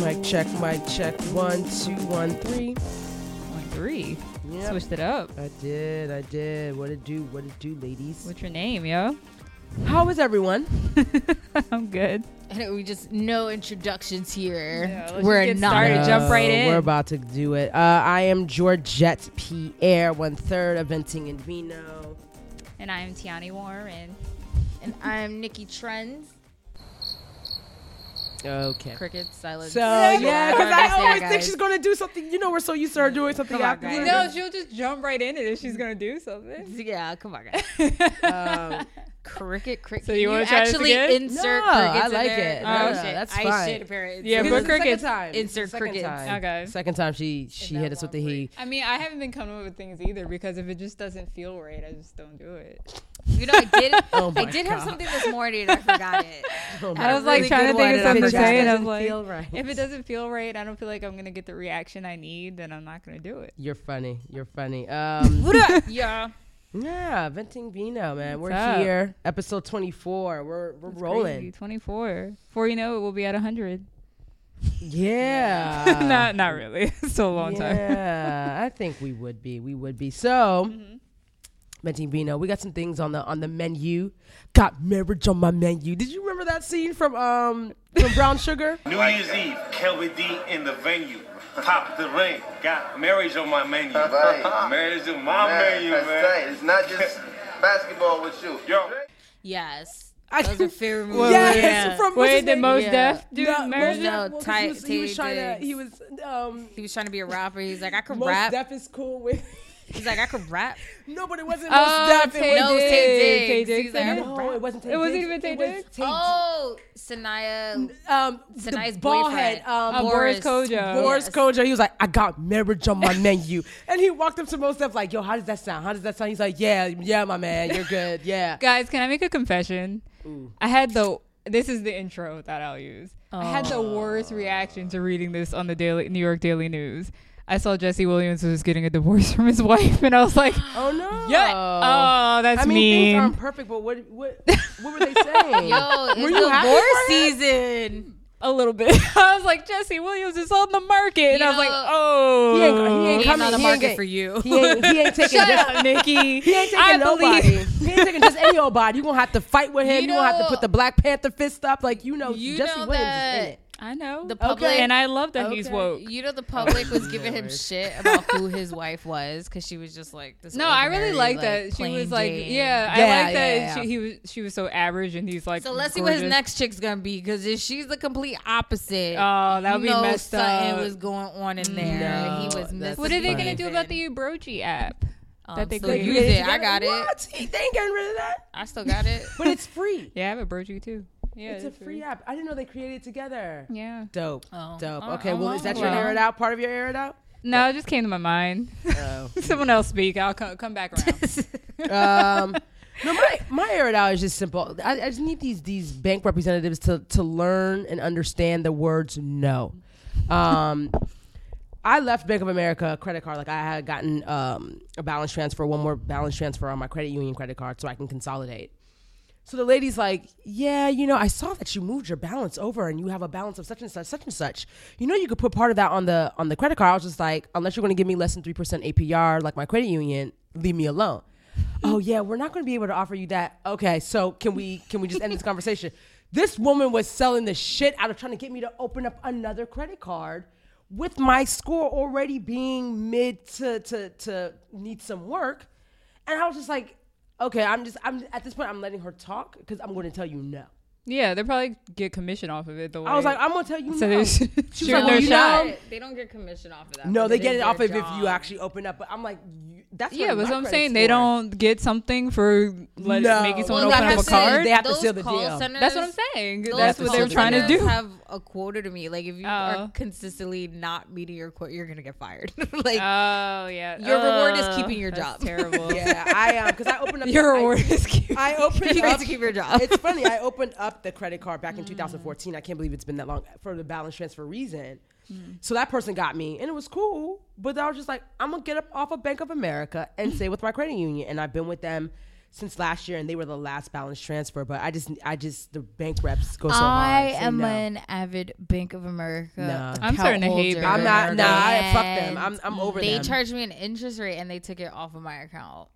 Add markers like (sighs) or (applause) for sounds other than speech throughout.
Mic check, mic check. One, two, one, three. One three. Yep. Switched it up. I did, I did. What it do? What it do, ladies? What's your name, yo? How is everyone? (laughs) I'm good. And we just no introductions here. Yeah, We're not. started. Jump right in. We're about to do it. Uh, I am Georgette Pierre, one third of Venting in Vino. And I'm Tiani Warren. And I'm Nikki Trends. Okay. Cricket silence. So yeah, because I Understand, always think she's gonna do something. You know, we're so used to her doing something Come on, after. guys. You No, know, she'll just jump right in it if she's gonna do something. (laughs) Yeah, come on, guys. (laughs) Um, Cricket, cricket. So you wanna try this actually again? insert No, crickets I in like there? it. No, no, shit. that's I fine. shit apparently. Yeah, This but is second crickets- time. Insert the second crickets. time. Okay. Second time she she hit us with the heat. I mean, I haven't been coming up with things either because if it just doesn't feel right, I just don't do it. You know, I did. (laughs) Oh I did have God. something this morning. I forgot it. (laughs) Oh I was like really trying to think of something to say, and I was like, feel (laughs) right. if it doesn't feel right, I don't feel like I'm gonna get the reaction I need, then I'm not gonna do it. You're funny. You're funny. Um, yeah. yeah, venting Vino, man. We're up? here, episode 24. We're we're It's rolling. crazy. 24. Before you know it, we'll be at 100. Yeah. not not really. Still a long time. yeah, I think we would be. We would be. So, Mm-hmm. Venting Vino, we got some things on the on the menu. Got marriage on my menu. Did you remember that scene from um from Brown Sugar? (laughs) New Year's Eve, Kelby D in the venue. Pop the ring. Got marriage on my menu. Right. (laughs) marriage on my Man, menu, man. right. It's not just (laughs) basketball with you. Yo, Yes. I- Those are favorite movies. Wait, yes, yeah. from what's Wait, his did name? Mos Yeah. Def do No, marriage? Mos No, Def, well, 'cause he was, he was trying to. He was um. He was trying to be a rapper. He's like, I could Mos rap. Def is cool with. He's like, I could rap. No, but it wasn't Oh, Def. Taye It No, was it's Diggs. Taye Taye Diggs. Diggs He's did like, it? no, it wasn't Taye It wasn't even Taye It was Diggs? Taye- Oh, Sanaya. um, Sanaa's the head, boyfriend. um, Oh, Boris Boris. Kodjoe. Boris Yes. Kodjoe, he was like, I got marriage on my (laughs) menu. And he walked up to most stuff like, yo, how does that sound? How does that sound? He's like, yeah, yeah, my man, you're good. (laughs) Yeah. Guys, can I make a confession? I had the. This is the intro that I'll use. I had the worst reaction to reading this on the Daily New York Daily News. I saw Jesse Williams was getting a divorce (laughs) from his wife, and I was like, (gasps) Oh, no. "Yeah, oh, that's I mean, mean." things aren't perfect, but what, what, what were they (laughs) saying? Yo, it's Were you divorce season. a little bit. (laughs) I was like, Jesse Williams is on the market, and I was like, "Oh, He ain't, he ain't He's coming. on the he ain't market for you. He ain't, he ain't taking Shut just, up, Nikki. He ain't taking I nobody. believe- He ain't taking just any old body. You gonna have to fight with him. You, You gonna have to put the Black Panther fist up. Like you know, You Jesse know Williams that- is in it. I know The public- Okay. and I love that he's woke. You know, the public was giving him shit about who his wife was because she was just like this. No, I really like that. She was like, Jane. yeah, I Yeah, like that. yeah, yeah. She, he was, she was so average, and he's like. So let's see what his next chick's gonna be because if she's the complete opposite, Oh, that would you be know messed something up. was going on in there. No, he was that's missing. What are they gonna do about the Ebroji app? Um, that they still created? use it? I got it. What? He they ain't getting rid of that. I still got it. But it's free. (laughs) Yeah, I have a Broji too. Yeah, it's a free app. I didn't know they created it together. Yeah. Dope. Oh. Dope. Oh, Okay, well, is that oh, your well. air it out? Part of your air it out? No, it just came to my mind. Oh. (laughs) Someone else speak. I'll come, come back around. (laughs) um, no, my my air it out is just simple. I, I just need these these bank representatives to to learn and understand the words no. Um, I left Bank of America credit card like I had gotten um, a balance transfer, one more balance transfer on my credit union credit card, so I can consolidate. So the lady's like, "Yeah, you know, I saw that you moved your balance over, and you have a balance of such and such, such and such. You know, you could put part of that on the on the credit card." I was just like, "Unless you're going to give me less than three percent APR, like my credit union, leave me alone." (laughs) oh yeah, we're not going to be able to offer you that. Okay, so can we can we just end this (laughs) conversation? This woman was selling the shit out of trying to get me to open up another credit card with my score already being mid to to to need some work, and I was just like, okay, I'm just I'm at this point I'm letting her talk because I'm going to tell you no. Yeah, they probably get commission off of it. The way I was like, I'm going to tell you so no. they're She's shooting (laughs) like, well, you shot. know, They don't get commission off of that. no, but they did get it off of if you actually open up. But I'm like, you, that's Yeah, but my I'm credit saying they don't get something for let, No. making someone Well, open up a said, card. they have to those seal the call deal. Centers, That's what I'm saying. That's what they're trying to centers do. Have a quota to me. Like if you Oh. are consistently not meeting your quota, you're gonna get fired. (laughs) like Oh yeah, Your reward is Uh, keeping your job. Terrible. Yeah, I um, because I opened up (laughs) Your I- reward is cute. I opened you get up to keep your job. it's funny. I opened up the credit card back in mm. 2014. I can't believe it's been that long for the balance transfer reason. Mm. So that person got me, and it was cool. But I was just like, I'm gonna get up off of Bank of America and (laughs) stay with my credit union, and I've been with them since last year, and they were the last balance transfer. But I just, I just the bank reps go so I hard. say am no. an avid Bank of America. Nah. I'm account starting to hate holder, Bank of I'm not. Nah, I, fuck them. I'm, I'm over They them. charged me an interest rate and they took it off of my account.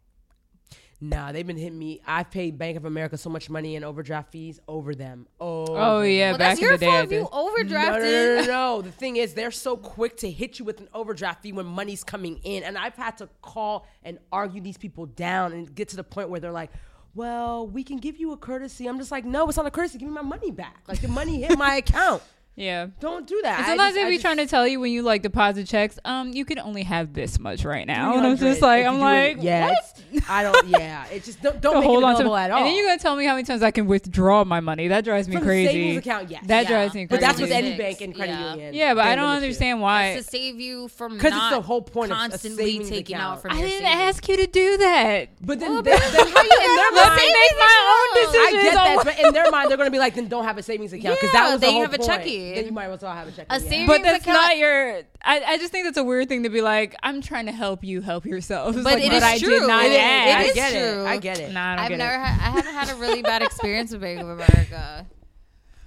Nah, they've been hitting me. I've paid Bank of America so much money in overdraft fees over them. Oh, Oh yeah, Well, back that's in your the day. I fault if you overdrafted. no, no, no, no. (laughs) The thing is, they're so quick to hit you with an overdraft fee when money's coming in, and I've had to call and argue these people down and get to the point where they're like, "Well, we can give you a courtesy." I'm just like, "No, it's not a courtesy. Give me my money back. Like the money hit my (laughs) account. Yeah. Don't do that." And I sometimes just- they I be just- trying to tell you when you like deposit checks, um, you can only have this much right now. And I'm just like, I'm like, yeah, what? it's- (laughs) I don't. Yeah, it just don't, don't (laughs) So make hold it on to available at all. And then you're gonna tell me how many times I can withdraw my money. That drives me From crazy. savings account, yes. That Yeah. drives me crazy. but that's with any bank and credit yeah. union. yeah, but I don't understand why. It's to save you from because it's the whole point of constantly savings taking account. out from I your didn't savings. ask you to do that. But then, Well, then, but then how you in their mind- Let me make my own account? decisions. I get that, but in their mind, they're going to be like, then don't have a savings (laughs) account because that was the then you whole have a point. Checking. Then you might as well have a checking. A yeah. savings But that's account- not your. I, I just think that's a weird thing to be like. I'm trying to help you help yourself. It's But like, it but is I true. did not It is- ask. it I is get true. it. I get it. Nah, I don't I've get never it. had. I haven't had a really bad (laughs) experience with Bank of America.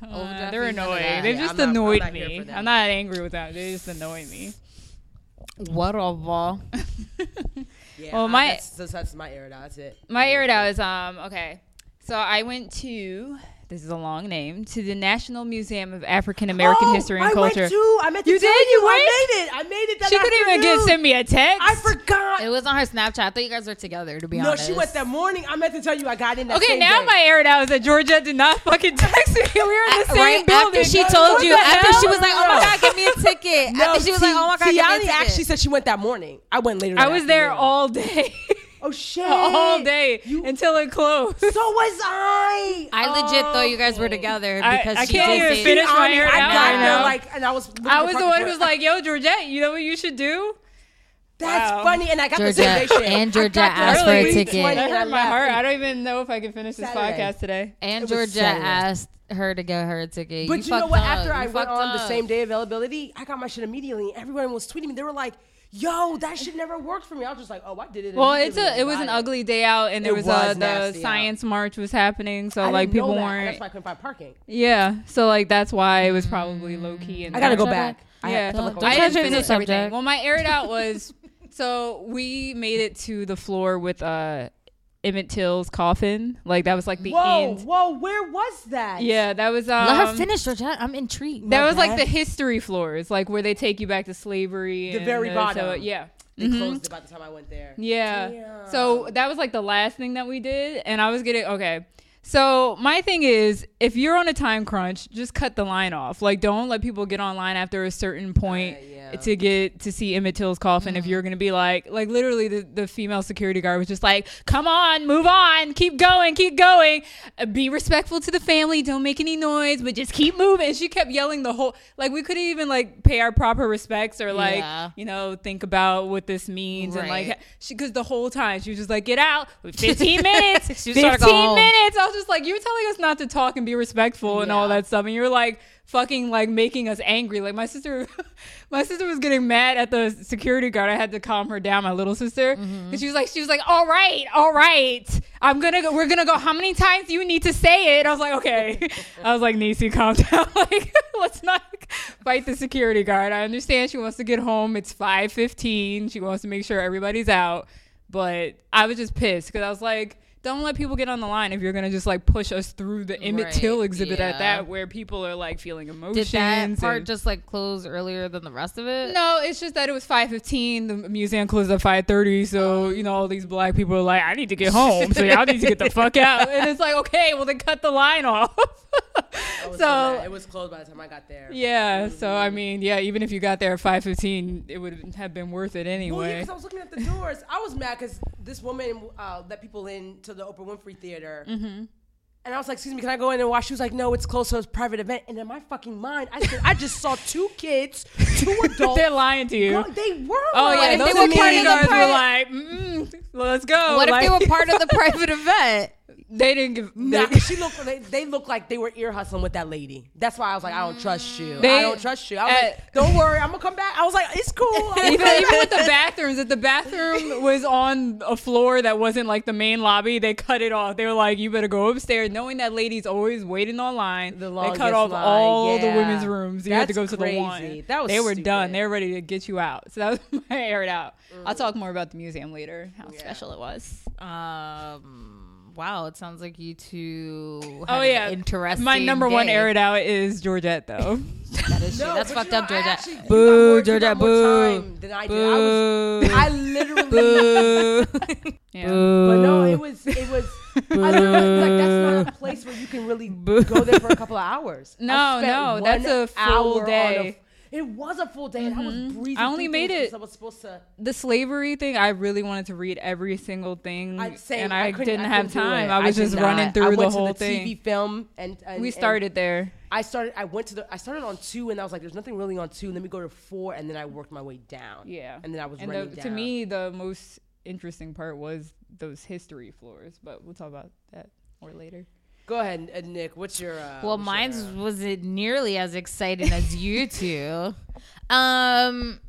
Uh, they're fees, none of annoying. They've Yeah, just I'm not- I'm annoyed not me. I'm not angry with that. They just annoy me. Whatever. (laughs) Yeah, Well, I- my- that's, that's, that's my era. That's it. My air it out is um okay. So I went to this is a long name to the National Museum of African American Oh, History and I Culture. Went too. I meant to You did? you. You I made it. I made it. That she couldn't even get send me a text. I forgot. It was on her Snapchat. I thought you guys were together. To be no, honest, no, she went that morning. I meant to tell you. I got in that Okay, same now day. my air it out is that Georgia did not fucking text me. (laughs) We were in the same right building. after she told you, after hell? she was like, "Oh my god, give me a (laughs) ticket." No, after she was like, "Oh my god, give me a Tiani ticket." actually said she went that morning. I went later. I that was there all day. (laughs) Oh (laughs) shit! all day You- until it closed. So was I. I legit thought you guys were oh. together because I she can't did even say- finish my hair I got right there now. like, and I was. I was the parking one who was like, "Yo, Georgette, you know what you should do?" That's Wow. funny, and I got the Georgette- and I Georgette got the asked for a ticket. That and I hurt my heart. I don't even know if I can finish this Saturday. podcast today. and It Georgia Saturday. asked her to get her a ticket. But you, know what? up. After I You went fucked on the same day availability, I got my shit immediately. Everyone was tweeting me. They were like, "Yo, that shit never worked for me." I was just like, "Oh, I did it." Well, it's a it was an got ugly day out, and there It was, was uh, the nasty out. science march was happening, so I like didn't know people that. weren't. That's why I couldn't find parking. Yeah, so like that's why it was probably low key. And I gotta go Shut back. I, Yeah, I felt like Don't I try didn't to finish everything. Well, my air it out was (laughs) so we made it to the floor with uh Emmett Till's coffin. Like that was like the Whoa, end. whoa, where was that? Yeah, that was um. Let her finish, Georgette. I'm intrigued. That My was like the history floors, like where they take you back to slavery. The and, very uh, bottom. So, yeah. They Mhm. closed it by the time I went there. Yeah. Damn. So that was like the last thing that we did, and I was getting okay. So my thing is, if you're on a time crunch, just cut the line off. Like, don't let people get online after a certain point Uh, yeah. to get to see Emmett Till's coffin. If you're gonna be like, like literally, the, the female security guard was just like, "Come on, move on, keep going, keep going. Uh, be respectful to the family. Don't make any noise, but just keep moving." And she kept yelling the whole like we couldn't even like pay our proper respects or like Yeah. you know think about what this means and like she because the whole time she was just like get out 15 (laughs) minutes She 15 was trying to minutes i was just like you're telling us not to talk and be respectful and all that stuff. And you're like fucking like making us angry. Like my sister (laughs) my sister was getting mad at the security guard. I had to calm her down my little sister. Mm-hmm. she was like she was like all right all right. I'm gonna go we're gonna go. How many times do you need to say it? I was like okay. (laughs) I was like nisi calm down. (laughs) Like let's not fight the security guard. I understand she wants to get home. It's 5.15 she wants to make sure everybody's out. But i was just pissed because i was like don't let people get on the line if you're gonna just like push us through the Emmett Right, Till exhibit at that where people are like feeling emotions. Did that part and- just like close earlier than the rest of it? no, it's just that it was five fifteen. The museum closed at five thirty, so you know all these black people are like, "I need to get home, so y'all need to get the (laughs) fuck out." And it's like, okay, well then cut the line off. (laughs) Was so it was closed by the time I got there. yeah, so I mean, yeah, even if you got there at five fifteen, it would have been worth it Well, yeah, anyway. because I was looking at the doors. I was mad because this woman uh, let people in to the Oprah Winfrey Theater. Mm-hmm. And I was like, excuse me, can I go in and watch? She was like, no, it's closed, so it's a private event. And in my fucking mind, I said, I just saw two kids, two (laughs) adults. They're lying to you. Go- they were. Oh lying yeah, if those they were security part of the guards were like, mm, "Let's go." What if they were part of the (laughs) private event? They didn't give. Nah, they- she looked. They, they looked like they were ear hustling with that lady. That's why I was like, I don't trust you. They- I don't trust you. I was uh, like, don't worry, I'm gonna come back. I was like, it's cool. (laughs) Even, even with the (laughs) bathrooms, if the bathroom was on a floor that wasn't like the main lobby, they cut it off. They were like, "You better go upstairs," knowing that ladies always waiting online. The they cut off line, all the women's rooms. You had to go That's to the one. That was they were stupid. done. They were ready to get you out. So that was (laughs) my air it out. Mm. I'll talk more about the museum later. How special it was. Um, wow, it sounds like you two. Oh had an yeah, interesting. My number one day. air it out is Georgette though. (laughs) That is true. No, That's fucked you know, up, Georgette. I actually- Boo, more- you more boo. time Than I did. I was. I literally. (laughs) yeah. But no, it was. It was. I literally, like that's not a place where you can really go there for a couple of hours. No, no, that's a full hour on a- day. It was a full day, and I was breezing. I only made it- I was supposed to. the slavery thing, I really wanted to read every single thing, I, and I, couldn't- didn't I have time. I was did just running I through the whole the thing. TV film, and, and we and started there. I started. I went to the. I started on two, and I was like, "There's nothing really on two. Let me go to four, and then I worked my way down. Yeah, and then I was and running the, down. to me, the most interesting part was those history floors, but we'll talk about that more later. Go ahead, uh, Nick. What's your? Uh, Well, what's mine your, uh, wasn't nearly as exciting as you (laughs) two. Um,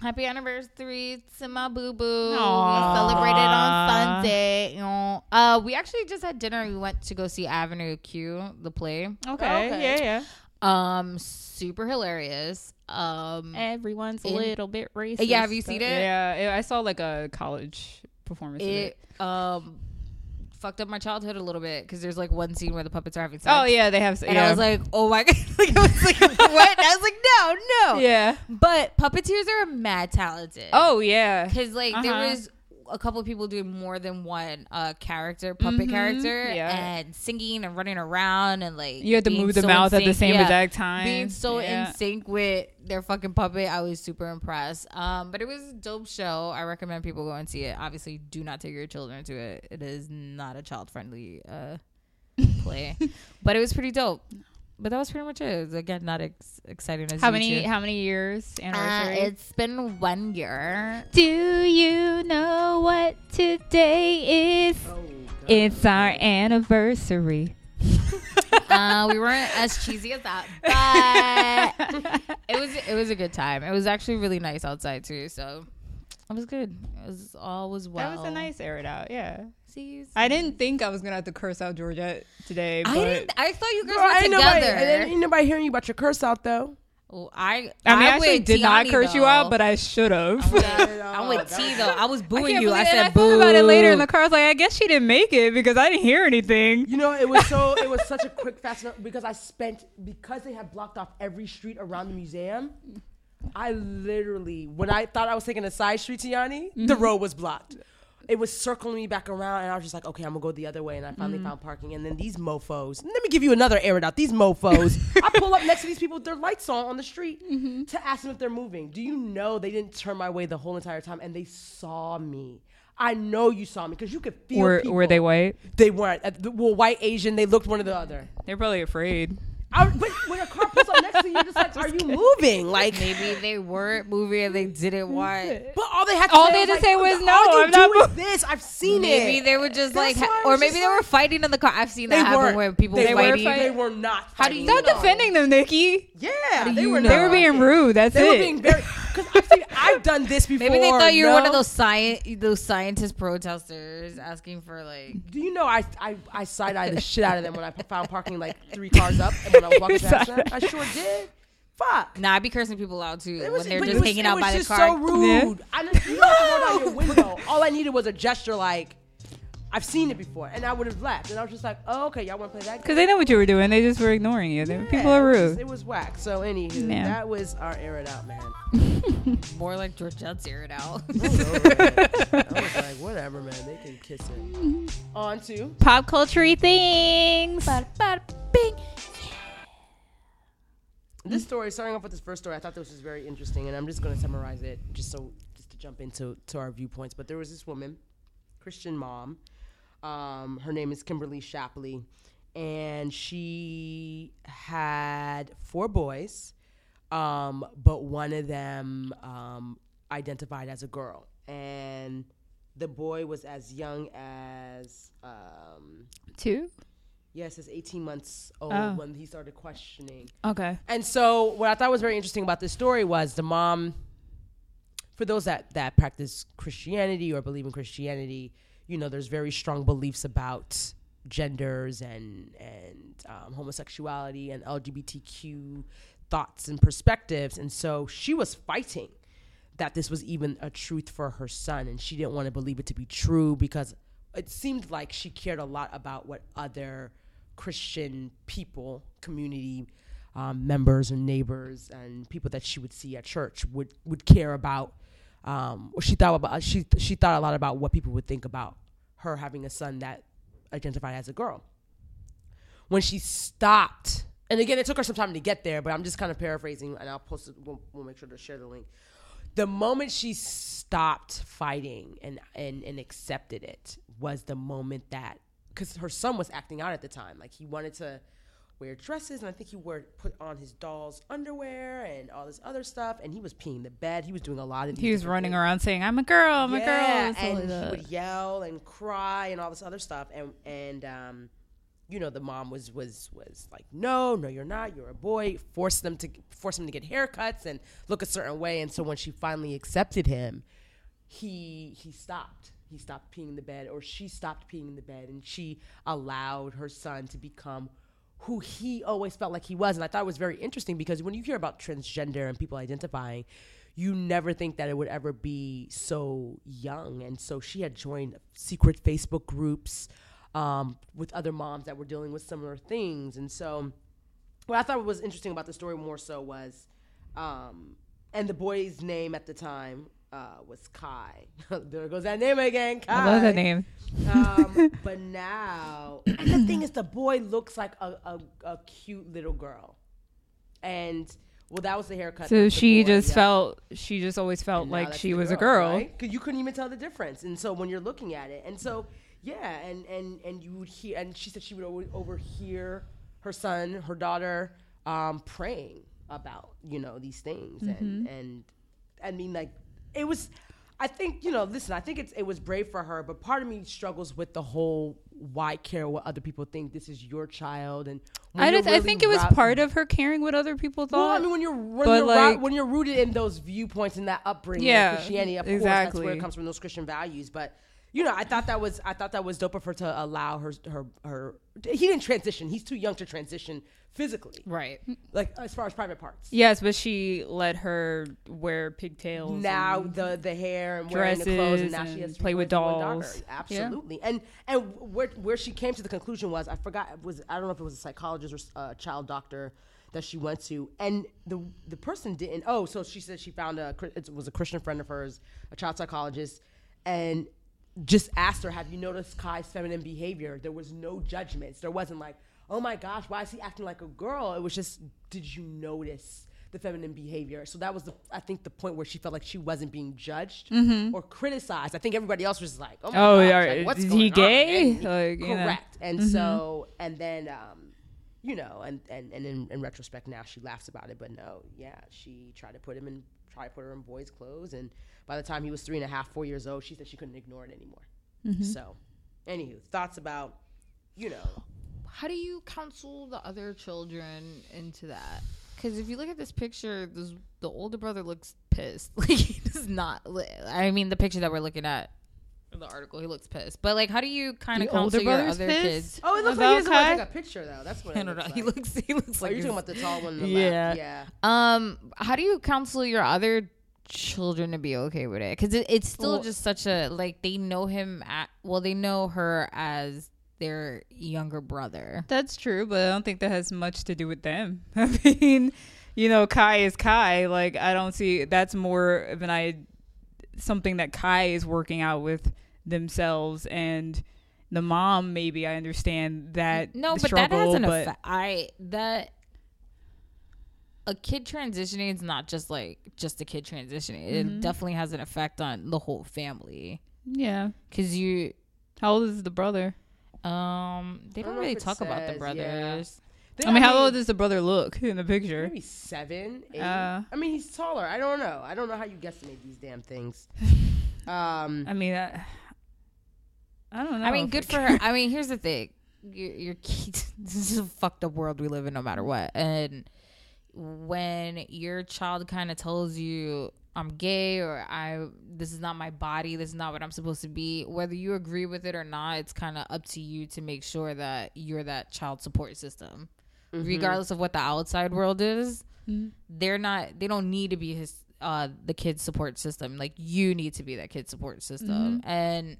happy anniversary to my boo boo. We celebrated on Sunday. You know, uh, we actually just had dinner. We went to go see Avenue Q, the play. Okay, Okay. yeah, yeah. Um, super hilarious. Um, Everyone's a little bit racist. Yeah, have you seen it? Yeah, I saw like a college performance. of it it. um fucked up my childhood a little bit because there's like one scene where the puppets are having sex. Oh yeah, they have. And yeah. I was like, oh my (laughs) god! like, I was like, (laughs) what? I was like, no, no. yeah. But puppeteers are mad talented. Oh yeah. because like there Uh-huh. was a couple of people doing more than one uh character, puppet character, Mm-hmm. yeah. and singing and running around and like You had to move the so mouth at the same yeah, exact time. Being so Yeah. in sync with their fucking puppet, I was super impressed. Um, but it was a dope show. I recommend people go and see it. Obviously, do not take your children to it. It is not a child friendly uh (laughs) play, but it was pretty dope. But that was pretty much it. It again, not ex- exciting as How you many? two. How many years Uh, anniversary? it's been one year. Do you know what today is? Oh, It's our anniversary. (laughs) uh, we weren't as cheesy as that, but (laughs) it was it was a good time. It was actually really nice outside too, so it was good. It was all was well. That was a nice air it out. Yeah. See, I didn't think I was gonna have to curse out Georgette today, but I didn't. I thought you guys Girl, were ain't nobody, together. ain't, ain't nobody hearing you about your curse out though. Oh, I I mean, I I'm actually with did not Tiani, curse you out, but I should have. I'm with (laughs) (laughs) T though. I was booing you. I said I boo. thought about it later in the car. I was like, I guess she didn't make it because I didn't hear anything. You know, it was so (laughs) it was such a quick fast because I spent because they had blocked off every street around the museum. I literally, when I thought I was taking a side street to Yanni, the Mm-hmm. road was blocked. It was circling me back around, and I was just like, okay, I'm gonna go the other way. And I Mm-hmm. finally found parking. And then these mofos, let me give you another air it out. These mofos, (laughs) I pull up next to these people with their lights on on the street Mm-hmm. to ask them if they're moving. Do you know they didn't turn my way the whole entire time, and they saw me. I know you saw me because you could feel. Were people. Were they white? They weren't. Well, white, Asian, they looked one or the other. They're probably afraid. I, but when a car pulls up next to you, you're just like, (laughs) are you moving? Like, Maybe they weren't moving and they (laughs) didn't want. but all they had to All say they was, had to like, say oh, was, all "No, you I'm do not is moving." this. I've seen Maybe it. they were just like, That's why or was maybe just they were fighting in the car. I've seen that happen weren't. where people they were were fighting. They were not. How do you at Stop all. defending them, Nikki. Yeah, they were. know? They were being rude. That's They it. were being very. Because I've seen. I've done this before. (laughs) Maybe they thought you were one of those science, those scientist protesters asking for like. Do you know I I, I side eyed the shit out of them when I found parking like three cars up and when I was walking (laughs) past them? I sure did. Fuck. Nah, I'd be cursing people out too was, when they're just was, hanging out was by the just car. so rude. I just, you to roll down your window. All I needed was a gesture like, I've seen it before, and I would have left. And I was just like, oh, okay, y'all want to play that? Because they know what you were doing. They just were ignoring you. Yeah, People are it was- rude. It was whack. So anywho, Yeah. that was our air it out, man. (laughs) More like Georgette's air it out. I was. (laughs) I was like, (laughs) whatever, man. They can kiss it. Mm-hmm. On to Pop culture things. this story. Starting off with this first story, I thought this was very interesting, and I'm just going to summarize it just so just to jump into to our viewpoints. But there was this woman, Christian mom. Um, her name is Kimberly Shappley, and she had four boys, um, but one of them um, identified as a girl, and the boy was as young as um, Two. yes, as 18 months old Oh. when he started questioning. Okay. And so, what I thought was very interesting about this story was the mom. For those that that practice Christianity or believe in Christianity, you know, there's very strong beliefs about genders and and um, homosexuality and LGBTQ thoughts and perspectives. And so, she was fighting that this was even a truth for her son, and she didn't want to believe it to be true because it seemed like she cared a lot about what other Christian people, community um, members and neighbors and people that she would see at church would would care about. Um, she thought about she she thought a lot about what people would think about her having a son that identified as a girl. When she stopped, and again, it took her some time to get there, but I'm just kind of paraphrasing, and I'll post it. We'll, we'll make sure to share the link. The moment she stopped fighting and and and accepted it was the moment that because her son was acting out at the time, like he wanted to wear dresses, and I think he wore put on his doll's underwear and all this other stuff, and he was peeing the bed. He was doing a lot of. He was running things. around saying, "I'm a girl. I'm a girl." Yeah, and he would yell and cry and all this other stuff, and and um, you know, the mom was was was like, no, no, you're not. You're a boy. Force them to force him to get haircuts and look a certain way, and so when she finally accepted him, he he stopped. He stopped peeing in the bed, or she stopped peeing in the bed, and she allowed her son to become who he always felt like he was. And I thought it was very interesting because when you hear about transgender and people identifying, you never think that it would ever be so young. And so she had joined secret Facebook groups um, with other moms that were dealing with similar things. And so what I thought was interesting about the story more so was, um, and the boy's name at the time uh, was Kai. (laughs) there goes that name again, Kai. I love that name. Um, (laughs) but now, and the thing is, the boy looks like a, a, a cute little girl, and well, that was the haircut. So she boy, just yeah. felt she just always felt And like she was a girl. right? 'Cause you couldn't even tell the difference. And so when you're looking at it, and so yeah, and and and you would hear, and she said she would always overhear her son, her daughter, um, praying about you know these things, and Mm-hmm. and I mean like it was. I think you know. Listen, I think it's it was brave for her, but part of me struggles with the whole why care what other people think. This is your child, and I, just, I think it was part of her caring what other people thought. well, I mean, when you're when you're, like- when you're rooted in those viewpoints and that upbringing, Yeah, Christianity, of course, that's where it comes from. Those Christian values, but you know, I thought that was I thought that was dope of her to allow her her her. He didn't transition. He's too young to transition physically, Right. like as far as private parts. yes, but she let her wear pigtails. Now and- the the hair and wearing the clothes, and now dresses she has and play with and dolls. daughter. Yeah. Absolutely, and and where where she came to the conclusion was I forgot it was I don't know if it was a psychologist or a uh, child doctor that she went to, and the the person didn't. Oh, so she said she found a it was a Christian friend of hers, a child psychologist, and just asked her, "Have you noticed Kai's feminine behavior?" There was no judgments. There wasn't like, "Oh my gosh, why is he acting like a girl?" It was just, "Did you notice?" the feminine behavior so that was the i think the point where she felt like she wasn't being judged or criticized i think everybody else was like oh, my Oh, gosh, yeah, like, what's is he gay? And- Like, you know. correct and so and then um you know and and, and in, in retrospect now she laughs about it but no yeah she tried to put him in try to put her in boys clothes and by the time he was three and a half four years old she said she couldn't ignore it anymore mm-hmm. so anywho thoughts about you know How do you counsel the other children into that? Because if you look at this picture, this, the older brother looks pissed. (laughs) Like he does not. li- I mean, the picture that we're looking at in the article, he looks pissed. But like, how do you kind of The counsel your brother's other pissed? kids? oh it looks like he doesn't want to Kai? take a picture though that's what (laughs) I it don't know. looks He like. looks. He looks oh, like you're talking about the tall one on the Yeah. left yeah Um, how do you counsel your other children to be okay with it? Because it, it's still Well- just such a like they know him at well, they know her as their younger brother. That's true, but I don't think that has much to do with them. (laughs) I mean, you know, Kai is Kai. Like, I don't see that's more of an I something that Kai is working out with themselves and the mom. Maybe I understand that. No, the but that has an but effect. I that a kid transitioning is not just like just a kid transitioning. It definitely has an effect on the whole family. Yeah. Cause you, How old is the brother? um, they don't don't really if it talk about the says, brothers. Yeah. I mean, how old does the brother look in the picture? maybe seven, eight. Uh. I mean, he's taller. I don't know. I don't know how you guesstimate these damn things. (laughs) Um, I mean, I, I don't know. I mean, good for her. I mean, here's the thing: your, your (laughs) kid. This is a fucked up world we live in, no matter what. And when your child kind of tells you, "I'm gay," or "I this is not my body. This is not what I'm supposed to be," whether you agree with it or not, it's kind of up to you to make sure that you're that child support system, Mm-hmm. regardless of what the outside world is. Mm-hmm. They're not. They don't need to be his. Uh, the kid's support system. Like you need to be that kid support system, mm-hmm. and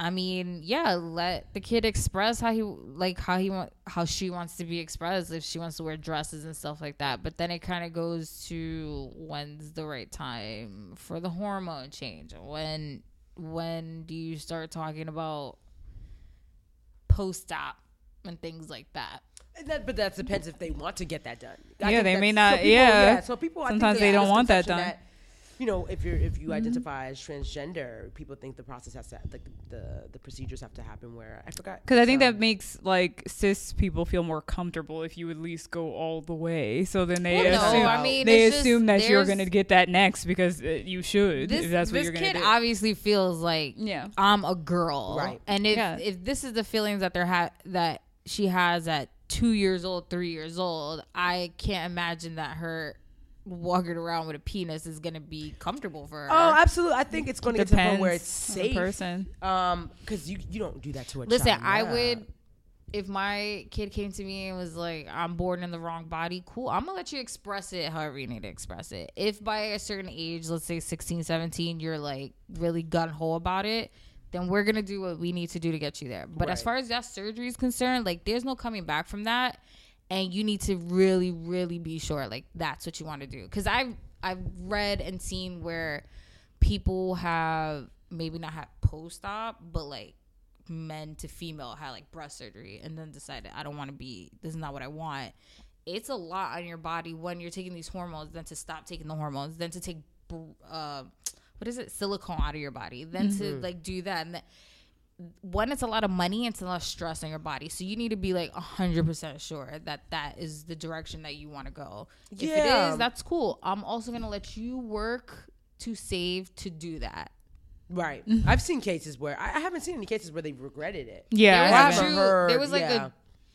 I mean, yeah, let the kid express how he like how he want how she wants to be expressed if she wants to wear dresses and stuff like that. But then it kind of goes to when's the right time for the hormone change? When when do you start talking about post op and things like that? And that, but that depends if they want to get that done. Yeah, they may not- So people, yeah. So people, I Sometimes think they have don't want that done. Mm-hmm. you know, if you're if you identify as transgender, people think the process has to like the the procedures have to happen. Where I forgot Because I think some- that makes like cis people feel more comfortable if you at least go all the way. So then they Well, no, assume I mean, they it's just- assume that you're going to get that next because uh, you should. This, if that's what this you're going to kid do. obviously feels like Yeah. I'm a girl, Right. And if Yeah. if this is the feelings that they're ha- that she has at two years old, three years old, I can't imagine that her walking around with a penis is gonna be comfortable for her. Oh, absolutely. I think it's going to get to the point Depends where it's on the safe. person. Um, because you you don't do that to a Listen, child. I yeah. would if my kid came to me and was like, I'm born in the wrong body, cool. I'm gonna let you express it however you need to express it. If by a certain age, let's say 16, 17, you're like really gun ho about it, then we're gonna do what we need to do to get you there. But as far as that surgery is concerned, like there's no coming back from that. And you need to really, really be sure like that's what you want to do. Cause I've I've read and seen where people have maybe not had post op, but like men to female had like breast surgery and then decided I don't want to be this is not what I want. It's a lot on your body when you're taking these hormones, then to stop taking the hormones, then to take uh, what is it silicone out of your body, then to like do that and that one it's a lot of money and it's a lot of stress on your body so you need to be like 100% sure that that is the direction that you want to go if it Yeah. is that's cool i'm also going to let you work to save to do that Right. (laughs) I've seen cases where I, I haven't seen any cases where they've regretted it. Yeah, there was, a true, heard, there was like yeah. a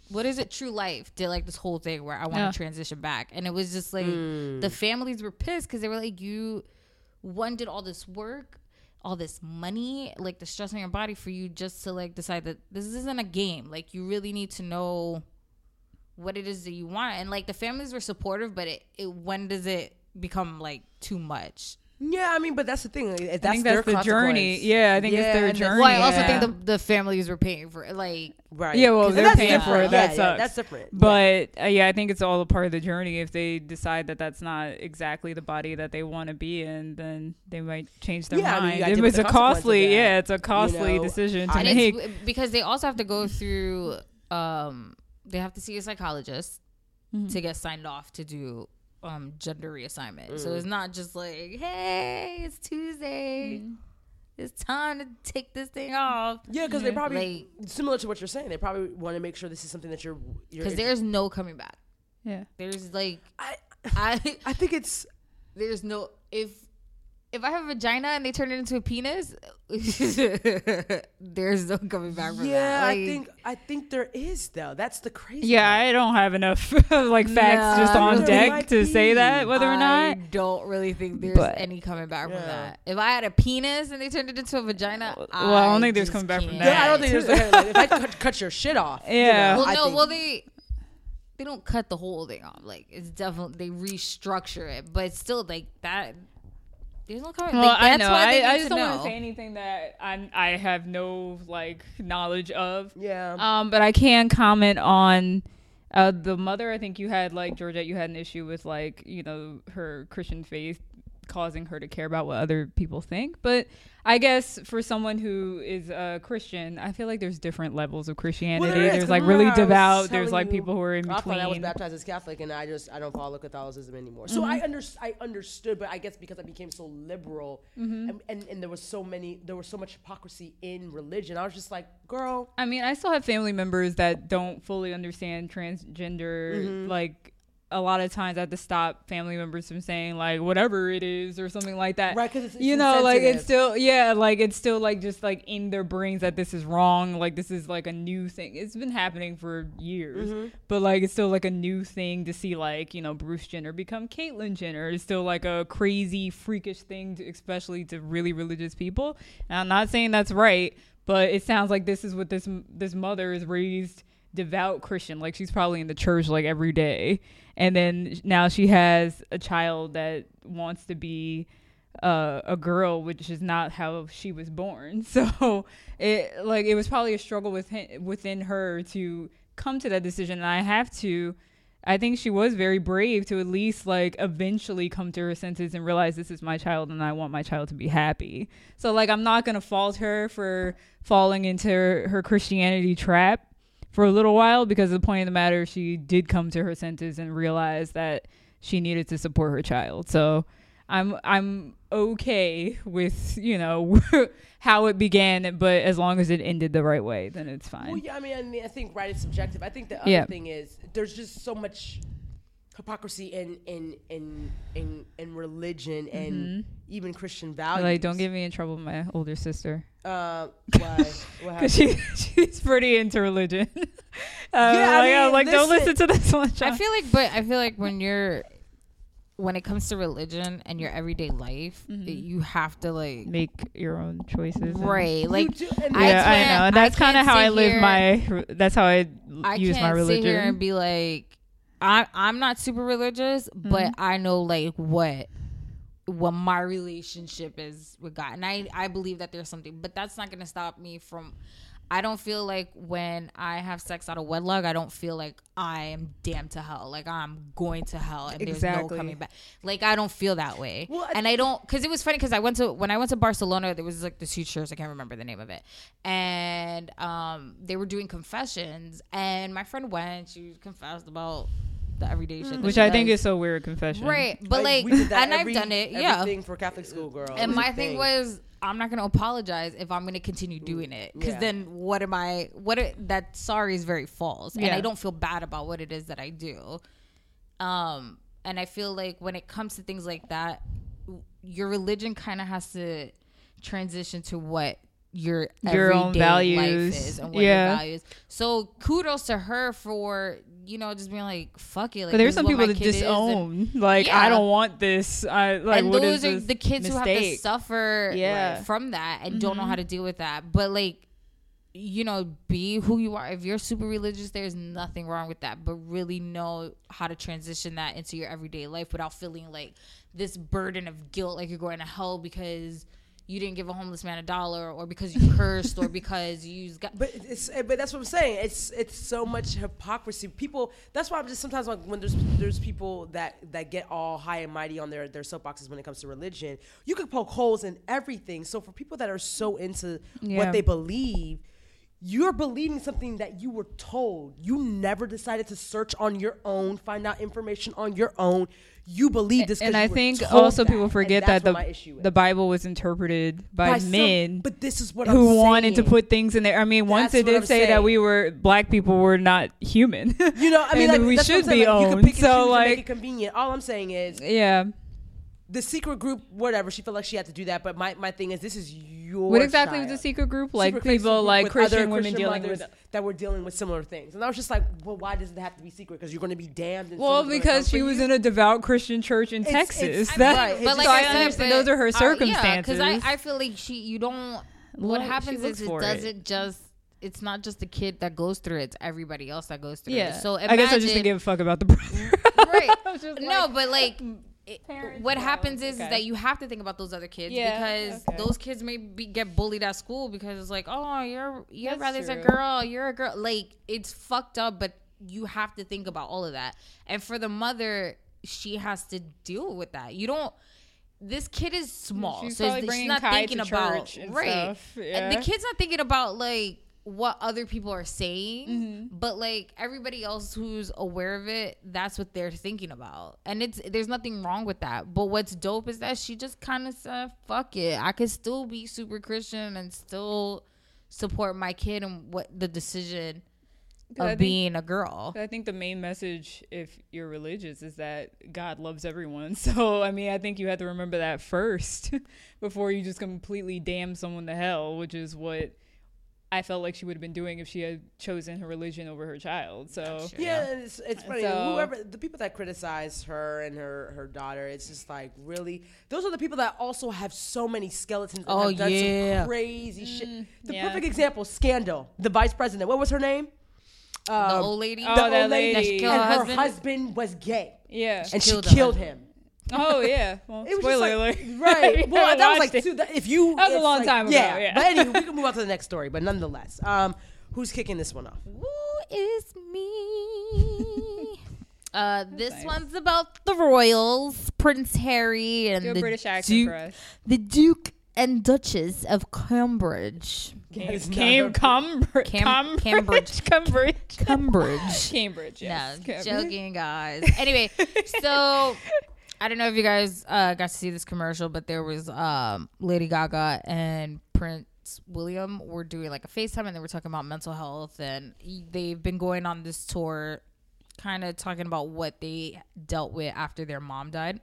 what is it true life did like this whole thing where i want to Yeah. transition back and it was just like Hmm. the families were pissed because they were like you one did all this work all this money like the stress on your body for you just to like decide that this isn't a game. Like you really need to know what it is that you want. And like the families were supportive but it, it when does it become like too much Yeah, I mean, but that's the thing. like, that's I think their that's the journey. Yeah, I think it's their and journey. well i also Yeah. think the, the families were paying for it like Right. Yeah, well, they're that's paying for different. it. That yeah, sucks. Yeah, that's different. Yeah. But uh, yeah, I think it's all a part of the journey. If they decide that that's not exactly the body that they want to be in, then they might change their Yeah, I mean, mind. it was a the consequences of costly, yeah, it's a costly know. decision to make. because they also have to go through um they have to see a psychologist Mm-hmm. to get signed off to do um gender reassignment Mm. so it's not just like hey it's tuesday Mm-hmm. it's time to take this thing off Yeah, because they probably Like- similar to what you're saying. They probably want to make sure this is something that you're. you're because there's no coming back yeah. there's like I, i (laughs) I think it's. there's no if if I have a vagina and they turn it into a penis, (laughs) there's no coming back from that. Yeah, that. I think I think there is though. That's the crazy. Yeah, part. I don't have enough (laughs) like facts just on deck might to say that whether or not. I don't really think there's But- any coming back from that. If I had a penis and they turned it into a vagina, Well, I don't think there's coming back from can't. that. Yeah, I don't think there's like, like, if I cut, cut your shit off. you Yeah. know, Well, I no, think- well they they don't cut the whole thing off. Like it's definitely they restructure it, but it's still like that. There's no coming. Well, like, I that's know. why I, I just don't know. want to say anything that I I have no like knowledge of. Yeah. Um, but I can comment on uh, the mother. I think you had like Georgette. You had an issue with like you know her Christian faith causing her to care about what other people think. But I guess for someone who is a Christian, I feel like there's different levels of Christianity. is, there's like really I devout. There's like people who are in I thought I was baptized as Catholic, and I just I don't follow Catholicism anymore. So Mm-hmm. I under I understood, but I guess because I became so liberal, Mm-hmm. and, and and there was so many there was so much hypocrisy in religion. I was just like, girl, I mean, I still have family members that don't fully understand transgender Mm-hmm. like a lot of times I have to stop family members from saying like whatever it is or something like that. Right, because it's you know, like it's still yeah, like it's still like just like in their brains that this is wrong. Like this is like a new thing. It's been happening for years, Mm-hmm. but like it's still like a new thing to see like you know Bruce Jenner become Caitlyn Jenner. It's still like a crazy freakish thing, to, especially to really religious people. And I'm not saying that's right, but it sounds like this is what this this mother is raised devout Christian. Like she's probably in the church like every day, and then now she has a child that wants to be uh, a girl, which is not how she was born. (laughs) So it like it was probably a struggle within within her to come to that decision. And I have to. I think she was very brave to at least like eventually come to her senses and realize this is my child and I want my child to be happy. So like I'm not gonna fault her for falling into her, her Christianity trap for a little while because the point of the matter she did come to her senses and realize that she needed to support her child. So I'm I'm okay with, you know, (laughs) how it began, but as long as it ended the right way, then it's fine. Well, yeah, I mean, I mean, I think right is subjective. I think the other Yeah. thing is there's just so much hypocrisy in in in in, in religion and even Christian values. Mm-hmm. Like, don't get me in trouble with my older sister. uh, why? (laughs) Because she, (laughs) she's pretty into religion. (laughs) uh, Yeah, I like, I'm mean, like, don't listen- listen to this one. I feel like, but I feel like when you're, when it comes to religion and your everyday life, Mm-hmm. it- you have to like, make your own choices. right, like. Do- and I yeah, I, know. That's kind of how I live here- my. That's how I, I use can't my religion. sit here and be like, I I'm not super religious, but Mm-hmm. I know like what what my relationship is with God, and I I believe that there's something, but that's not gonna stop me from. I don't feel like when I have sex out of wedlock, I don't feel like I am damned to hell. Like I'm going to hell and there's no coming back. Like I don't feel that way. Well, and I don't because it was funny because I went to when I went to Barcelona, there was like this huge church. I can't remember the name of it, and um, they were doing confessions, and my friend went. She confessed about the everyday shit, that which she I think is so weird. Confession, right. But like, we did that and every- I've done it. Yeah, everything for Catholic school girl. And my thing was, I'm not gonna apologize if I'm gonna continue doing it, because Yeah. then what am I? What it, that sorry is very false, and Yeah. I don't feel bad about what it is that I do. Um, and I feel like when it comes to things like that, your religion kind of has to transition to what your Your own values. life is and what Yeah. your values. So kudos to her for you know just being like fuck it. Like, But there's some people that is, and- disown. Like, Yeah. I don't want this. I like. and those are the kids who have to suffer Yeah. Mm-hmm. from that and don't know how to deal with that. But like, you know, be who you are. If you're super religious, there's nothing wrong with that. But really know how to transition that into your everyday life without feeling like this burden of guilt, like you're going to hell because you didn't give a homeless man a dollar, or because you cursed, or (laughs) because you. God. But it's eh, but that's what I'm saying. It's it's so much hypocrisy. People. That's why I'm just sometimes like when there's there's people that that get all high and mighty on their their soapboxes when it comes to religion. You can poke holes in everything. So for people that are so into Yeah. what they believe. You're believing something that you were told. You never decided to search on your own, find out information on your own. You believe this, and I think also that. people forget that the the Bible was interpreted by, By some- men. but this is what who I'm wanted to put things in there. I mean, once That's it did say that we were black people were not human. You know, I (laughs) mean, like, we that's what I'm should be like, You can owned. So choose and make like, it convenient. All I'm saying is yeah. The secret group, whatever. She felt like she had to do that, but my, my thing is, this is your. What exactly child. was the secret group? Like Secret people group like Christian other women Christian dealing with. that were dealing with similar things, and I was just like, well, why does it have to be secret? Because you're going to be damned. and Well, because she was you? in a devout Christian church in It's- Texas. it's- I mean, right, but like so I, understand those are her uh, circumstances. Yeah, because I, I feel like she, you don't. What Well, she happens is it doesn't just. It's not just the kid that goes through it; it's everybody else that goes through yeah. it. So I guess I just didn't give a fuck about the brother. (laughs) right. (laughs) I was just no, but like. (laughs) it- what happens is, Okay. is that you have to think about those other kids Yeah, because okay. those kids may be, get bullied at school because it's like, oh, your your That's brother's a girl, you're a girl. Like it's fucked up, but you have to think about all of that. And for the mother, she has to deal with that. You don't. This kid is small, She's so probably she's not Kai thinking about church and right. stuff, And yeah. the kid's not thinking about like what other people are saying, Mm-hmm. but like everybody else who's aware of it, that's what they're thinking about. And it's there's nothing wrong with that. But what's dope is that she just kind of said, "Fuck it, I could still be super Christian and still support my kid and what the decision of think- being a girl. I think the main message, if you're religious, is that God loves everyone. (laughs) So, I mean, I think you have to remember that first (laughs) before you just completely damn someone to hell, which is what I felt like she would have been doing if she had chosen her religion over her child. So, Yeah, and it's, it's funny. So- Whoever the people that criticize her and her her daughter, it's just like really. Those are the people that also have so many skeletons. And Oh, have done yeah. some crazy shit. The yeah. perfect example: Scandal. The vice president. What was her name? the Um, old lady. Oh, the that old lady. lady. That and her her husband? husband? was gay, yeah. and killed she killed husband. him. Oh, yeah. Well, (laughs) It was spoiler just like, alert. right? (laughs) Well, that was like two, that- if you. That was a long like- time ago, Yeah, yeah. but anyway, (laughs) we can move on to the next story. But nonetheless, um, who's kicking this one off? Who is me? Uh, this nice. one's about the royals, Prince Harry and Do the British accent Duke, for us. the Duke and Duchess of Cambridge. It's Cam, her- Cambridge. Cam- Cambridge. Cambridge. Cambridge. Cambridge, yes. No, Cambridge. joking, guys. Anyway, so I don't know if you guys uh, got to see this commercial, but there was um, Lady Gaga and Prince William were doing like a FaceTime, and they were talking about mental health, and they've been going on this tour, kind of talking about what they dealt with after their mom died.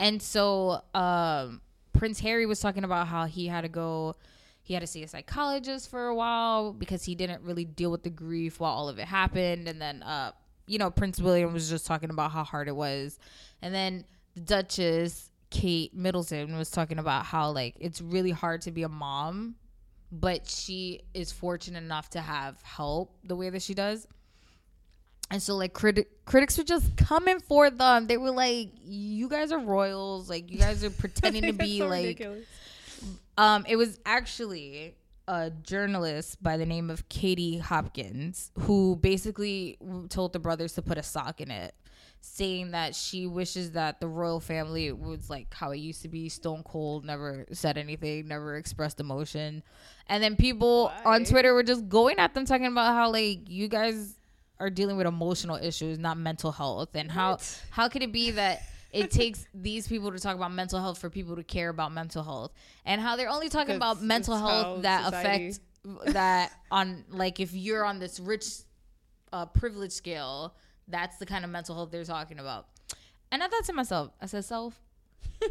And so um, Prince Harry was talking about how he had to go, he had to see a psychologist for a while because he didn't really deal with the grief while all of it happened. And then, uh, you know, Prince William was just talking about how hard it was. And then the Duchess, Kate Middleton, was talking about how, like, it's really hard to be a mom, but she is fortunate enough to have help the way that she does. And so, like, criti- critics were just coming for them. They were like, "You guys are royals. Like, you guys are pretending to (laughs) be So like." ridiculous. Um, it was actually a journalist by the name of Katie Hopkins who basically told the brothers to put a sock in it, saying that she wishes that the royal family was like how it used to be, stone cold, never said anything, never expressed emotion. And then people on Twitter were just going at them talking about how like you guys are dealing with emotional issues, not mental health, and how how could it be that it (laughs) takes these people to talk about mental health for people to care about mental health, and how they're only talking about mental health that society- affect (laughs) that on like if you're on this rich uh, privilege scale, that's the kind of mental health they're talking about. And I thought to myself, I said, self, (laughs)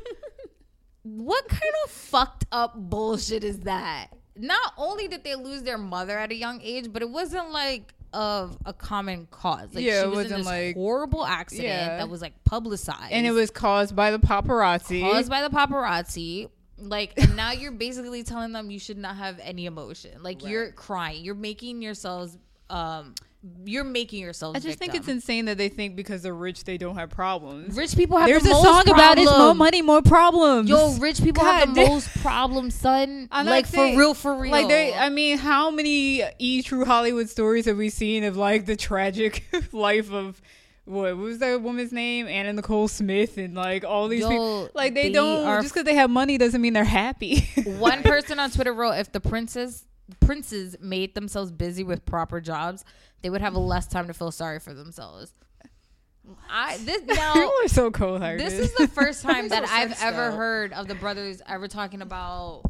what kind of fucked up bullshit is that? Not only did they lose their mother at a young age, but it wasn't like of a common cause. Like Yeah, she it was in this like- horrible accident Yeah. that was like publicized. And it was caused by the paparazzi. caused by the paparazzi. Like (laughs) now you're basically telling them you should not have any emotion. Like you're crying. You're making yourselves um you're making yourself. I just think it's insane that they think because they're rich they don't have problems. rich people have There's the a song about it's more money, more problems. Yo, rich people have God the most problems, son. (laughs) I'm like for real, for real. Like they, I mean, how many e true Hollywood stories have we seen of like the tragic (laughs) life of what, what was that woman's name, Anna Nicole Smith, and like all these Yo, people. Like they, they don't just because they have money doesn't mean they're happy. (laughs) One person on Twitter wrote, if the princess princes made themselves busy with proper jobs, they would have less time to feel sorry for themselves. I this (laughs) now People are so cold hearted. this is the first (laughs) time that so I've ever heard of the brothers ever talking about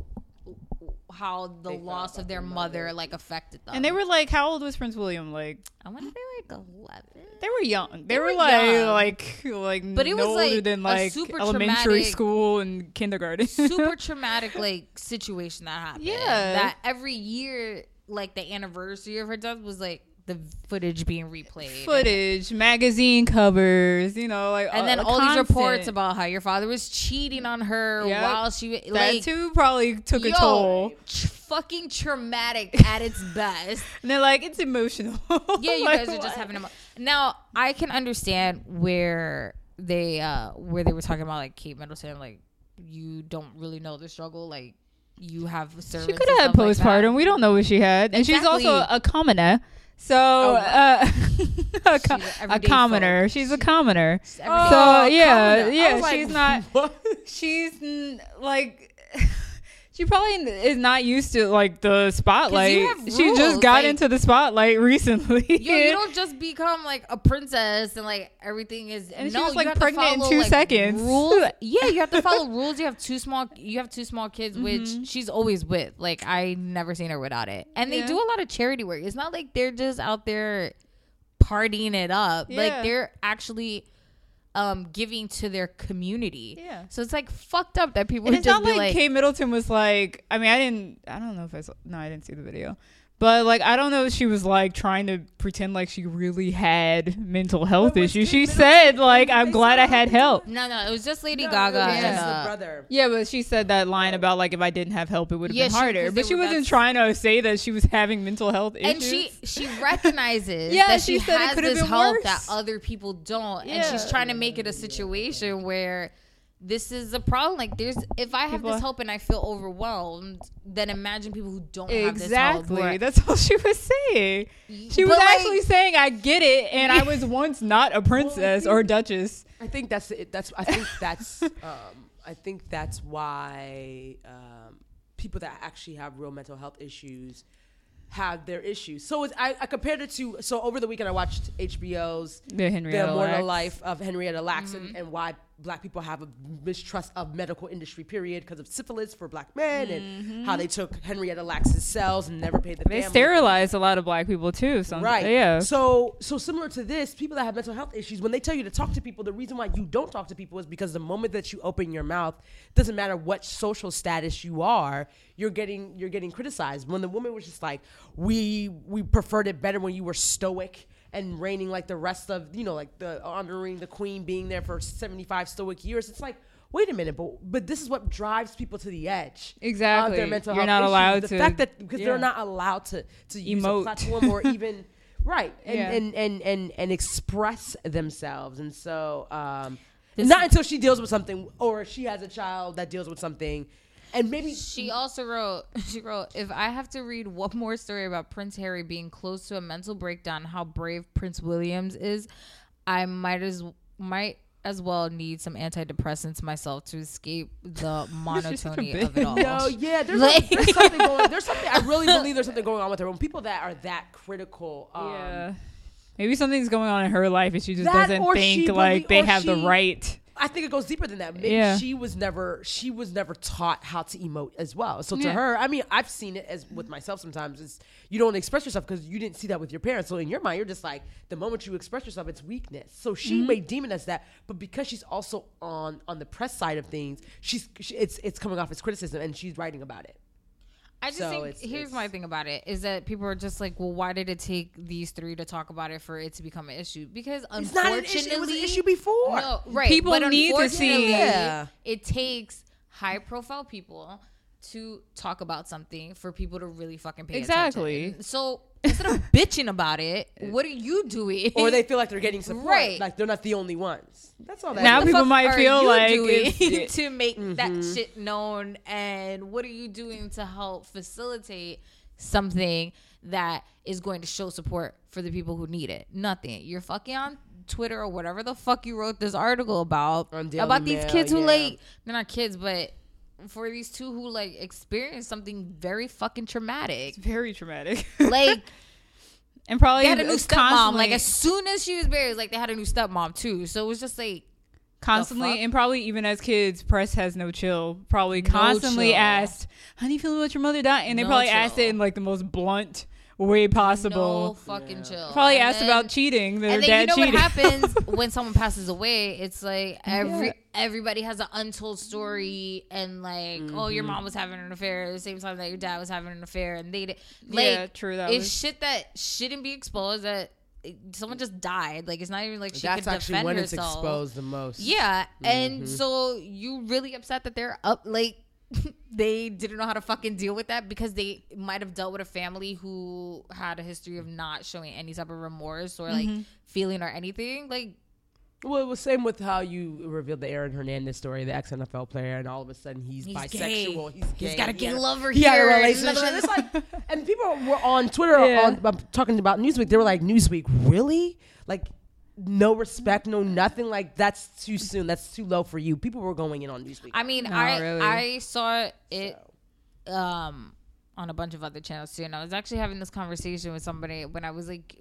how the loss of their mother like affected them. and they were like, how old was Prince William? Like I want to be like eleven. they were young. They, were, were like young. like like But it no was, like, older than a like super elementary traumatic- school and kindergarten. (laughs) super traumatic like situation that happened. Yeah. That every year, like the anniversary of her death was like the footage being replayed. Footage, magazine covers, you know, like And then uh, all these reports about how your father was cheating on her Yep. while she that like too probably took a toll. fucking traumatic (laughs) at its best. And they're like, it's emotional. Yeah, you (laughs) Like, guys are just having a now. I can understand where they uh where they were talking about like Kate Middleton, like you don't really know the struggle, like you have. She could have had stuff like postpartum. we don't know what she had, and she's also a commoner. So Oh, uh, (laughs) a, co- She's an a commoner. folk. She's a commoner. She's So yeah, commoner. Yeah, like, she's not. (laughs) what? She's n- like. She probably is not used to like the spotlight. She just got like- into the spotlight (laughs) recently. Yo, you don't just become like a princess and like everything is. And she was, like, pregnant in two like, seconds. Rules. (laughs) Yeah, you have to follow rules. You have two small. You have two small kids, Mm-hmm. which she's always with. Like I never seen her without it. And they do a lot of charity work. It's not like they're just out there partying it up. Yeah. Like they're actually um giving to their community. Yeah. So it's like fucked up that people And it's not like, like, Kate Middleton was like. I mean, I didn't. I don't know if I saw. No, I didn't see the video. But like, I don't know if she was like trying to pretend like she really had mental health issues. She said like, "I'm glad I had help." no, no, it was just Lady No, Gaga it was and just the uh, brother. Yeah, but she said that line about like if I didn't have help, it would have Yeah, been she- harder. 'cause they But she wasn't trying to say that she was having mental health issues. and she she (laughs) recognizes Yeah, that she she, said has could've this been help worse. that other people don't and she's trying to make it a situation where this is a problem like there's if i have People- this hope and i feel overwhelmed then imagine people who don't have this help exactly. That's all she was saying. She was like- actually saying, "I get it," and I was (laughs) once not a princess or a (laughs) duchess. I think that's it. That's I think that's um, I think that's why um, people that actually have real mental health issues have their issues. So it's, I, I compared it to so over the weekend I watched HBO's The Henrietta the immortal life of Henrietta Lacks Mm-hmm. and, and why black people have a mistrust of medical industry period because of syphilis for black men and how they took Henrietta Lacks's cells and never paid the Mm-hmm. They family. sterilized a lot of black people too. Some, Right. Yeah. So so similar to this, people that have mental health issues, when they tell you to talk to people, the reason why you don't talk to people is because the moment that you open your mouth, doesn't matter what social status you are, you're getting you're getting criticized. When the woman was just like, we we preferred it better when you were stoic and reigning like the rest of you know like the honoring the queen being there for 75 stoic years. It's like. Wait a minute, but but this is what drives people to the edge. Exactly. Of their mental You're health not issues. allowed the to- fact that because yeah. they're not allowed to to use Emote. a platform or (laughs) even right and, Yeah. and, and and and express themselves and so um not until she deals with something or she has a child that deals with something and maybe she also wrote (laughs) she wrote if i have to read one more story about prince harry being close to a mental breakdown how brave prince williams is i might as might as well need some antidepressants myself to escape the (laughs) monotony of it all no yeah there's, (laughs) Like- a, there's something going there's something i really believe there's something going on with her when people that are that critical um, yeah. Maybe something's going on in her life, and she just doesn't think she like belie- they or have the right. I think it goes deeper than that. Maybe Yeah. she was never she was never taught how to emote as well. So to Yeah. her, I mean, I've seen it as with myself sometimes. Is you don't express yourself because you didn't see that with your parents. So in your mind, you're just like the moment you express yourself, it's weakness. So she Mm-hmm. may deem it as that, but because she's also on on the press side of things, she's she, it's it's coming off as criticism, and she's writing about it. I just So think it's- here's it's- my thing about it is that people are just like, well, why did it take these three to talk about it for it to become an issue? Because It's not an unfortunately, issue. It was an issue before. No, right. People but need to see- Yeah. It takes high profile people to talk about something for people to really fucking pay Exactly. attention. Exactly. So instead of (laughs) bitching about it, what are you doing? Or they feel like they're getting support, Right. like they're not the only ones. That's all that. Now is. the people might feel like doing (laughs) to make that Mm-hmm. shit known and what are you doing to help facilitate something that is going to show support for the people who need it nothing you're fucking on twitter or whatever the fuck you wrote this article about On Daily about these Mail, kids who yeah. like they're not kids but for these two who like experienced something very fucking traumatic Very traumatic. like (laughs) and probably they had a new stepmom constantly, like as soon as she was buried like they had a new stepmom too so it was just like constantly, and probably even as kids, press has no chill. Probably constantly chill. asked, "How do you feel about your mother dying?" And they No probably asked it in like the most blunt way possible. no fucking chill Probably And asked then- about cheating. Their and then dad you know cheated. what happens (laughs) when someone passes away? It's like every Yeah. everybody has an untold story, and like, oh, your Mm-hmm. mom was having an affair at the same time that your dad was having an affair, and they did. Like, Yeah, true, that it's was- shit that shouldn't be exposed. That someone just died. Like, it's not even like she That's could actually defend when herself. it's exposed the most. Yeah, Mm-hmm. and so you really upset that they're up like (laughs) they didn't know how to fucking deal with that because they might have dealt with a family who had a history of not showing any type of remorse or Mm-hmm. like feeling or anything. Like Well, it was same with how you revealed the Aaron Hernandez story, the ex NFL player, and all of a sudden he's, He's bisexual. gay. He's gay. He's got a gay had lover He had a here and relationship. It's like, and people were on Twitter (laughs) Yeah. on, um, talking about Newsweek. They were like, "Newsweek, really? Like, no respect, no nothing. Like, that's too soon. That's too low for you." People were going in on Newsweek. I mean, No, I really. I saw it um on a bunch of other channels too. And I was actually having this conversation with somebody when I was like,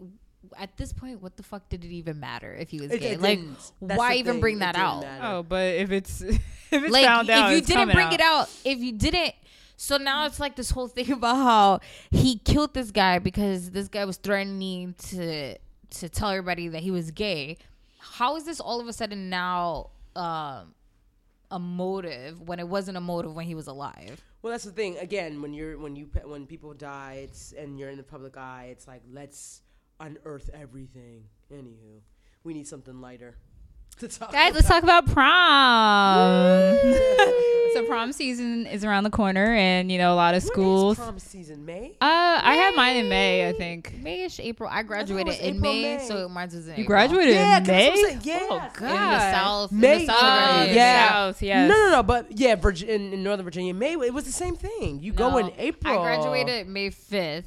at this point, what the fuck did it even matter if he was It- gay? it like, didn't. Why even thing. bring that out? matter. Oh, but if it's (laughs) if it's like found out, if you it's didn't bring out. it out if you didn't so now it's like this whole thing (laughs) about how he killed this guy because this guy was threatening to to tell everybody that he was gay how is this all of a sudden now um a motive when it wasn't a motive when he was alive Well, that's the thing. Again, when you're when you when people die, it's and you're in the public eye. It's like let's unearth everything. Anywho, we need something lighter to talk. Guys, let's talk about prom. (laughs) so prom season is around the corner, and you know a lot of When is schools. Prom season May. Uh, I had mine in May, I think. mayish april i graduated was in April, may, May. so mine was in You April. graduated Yeah, in 'cause that's what I'm May. saying. Yeah. Oh God. in God. the south in the south Oh, of yeah. South, yes. No, no, no. But yeah, Virgi- in, in Northern Virginia, May it was the same thing. You go in April. i graduated may 5th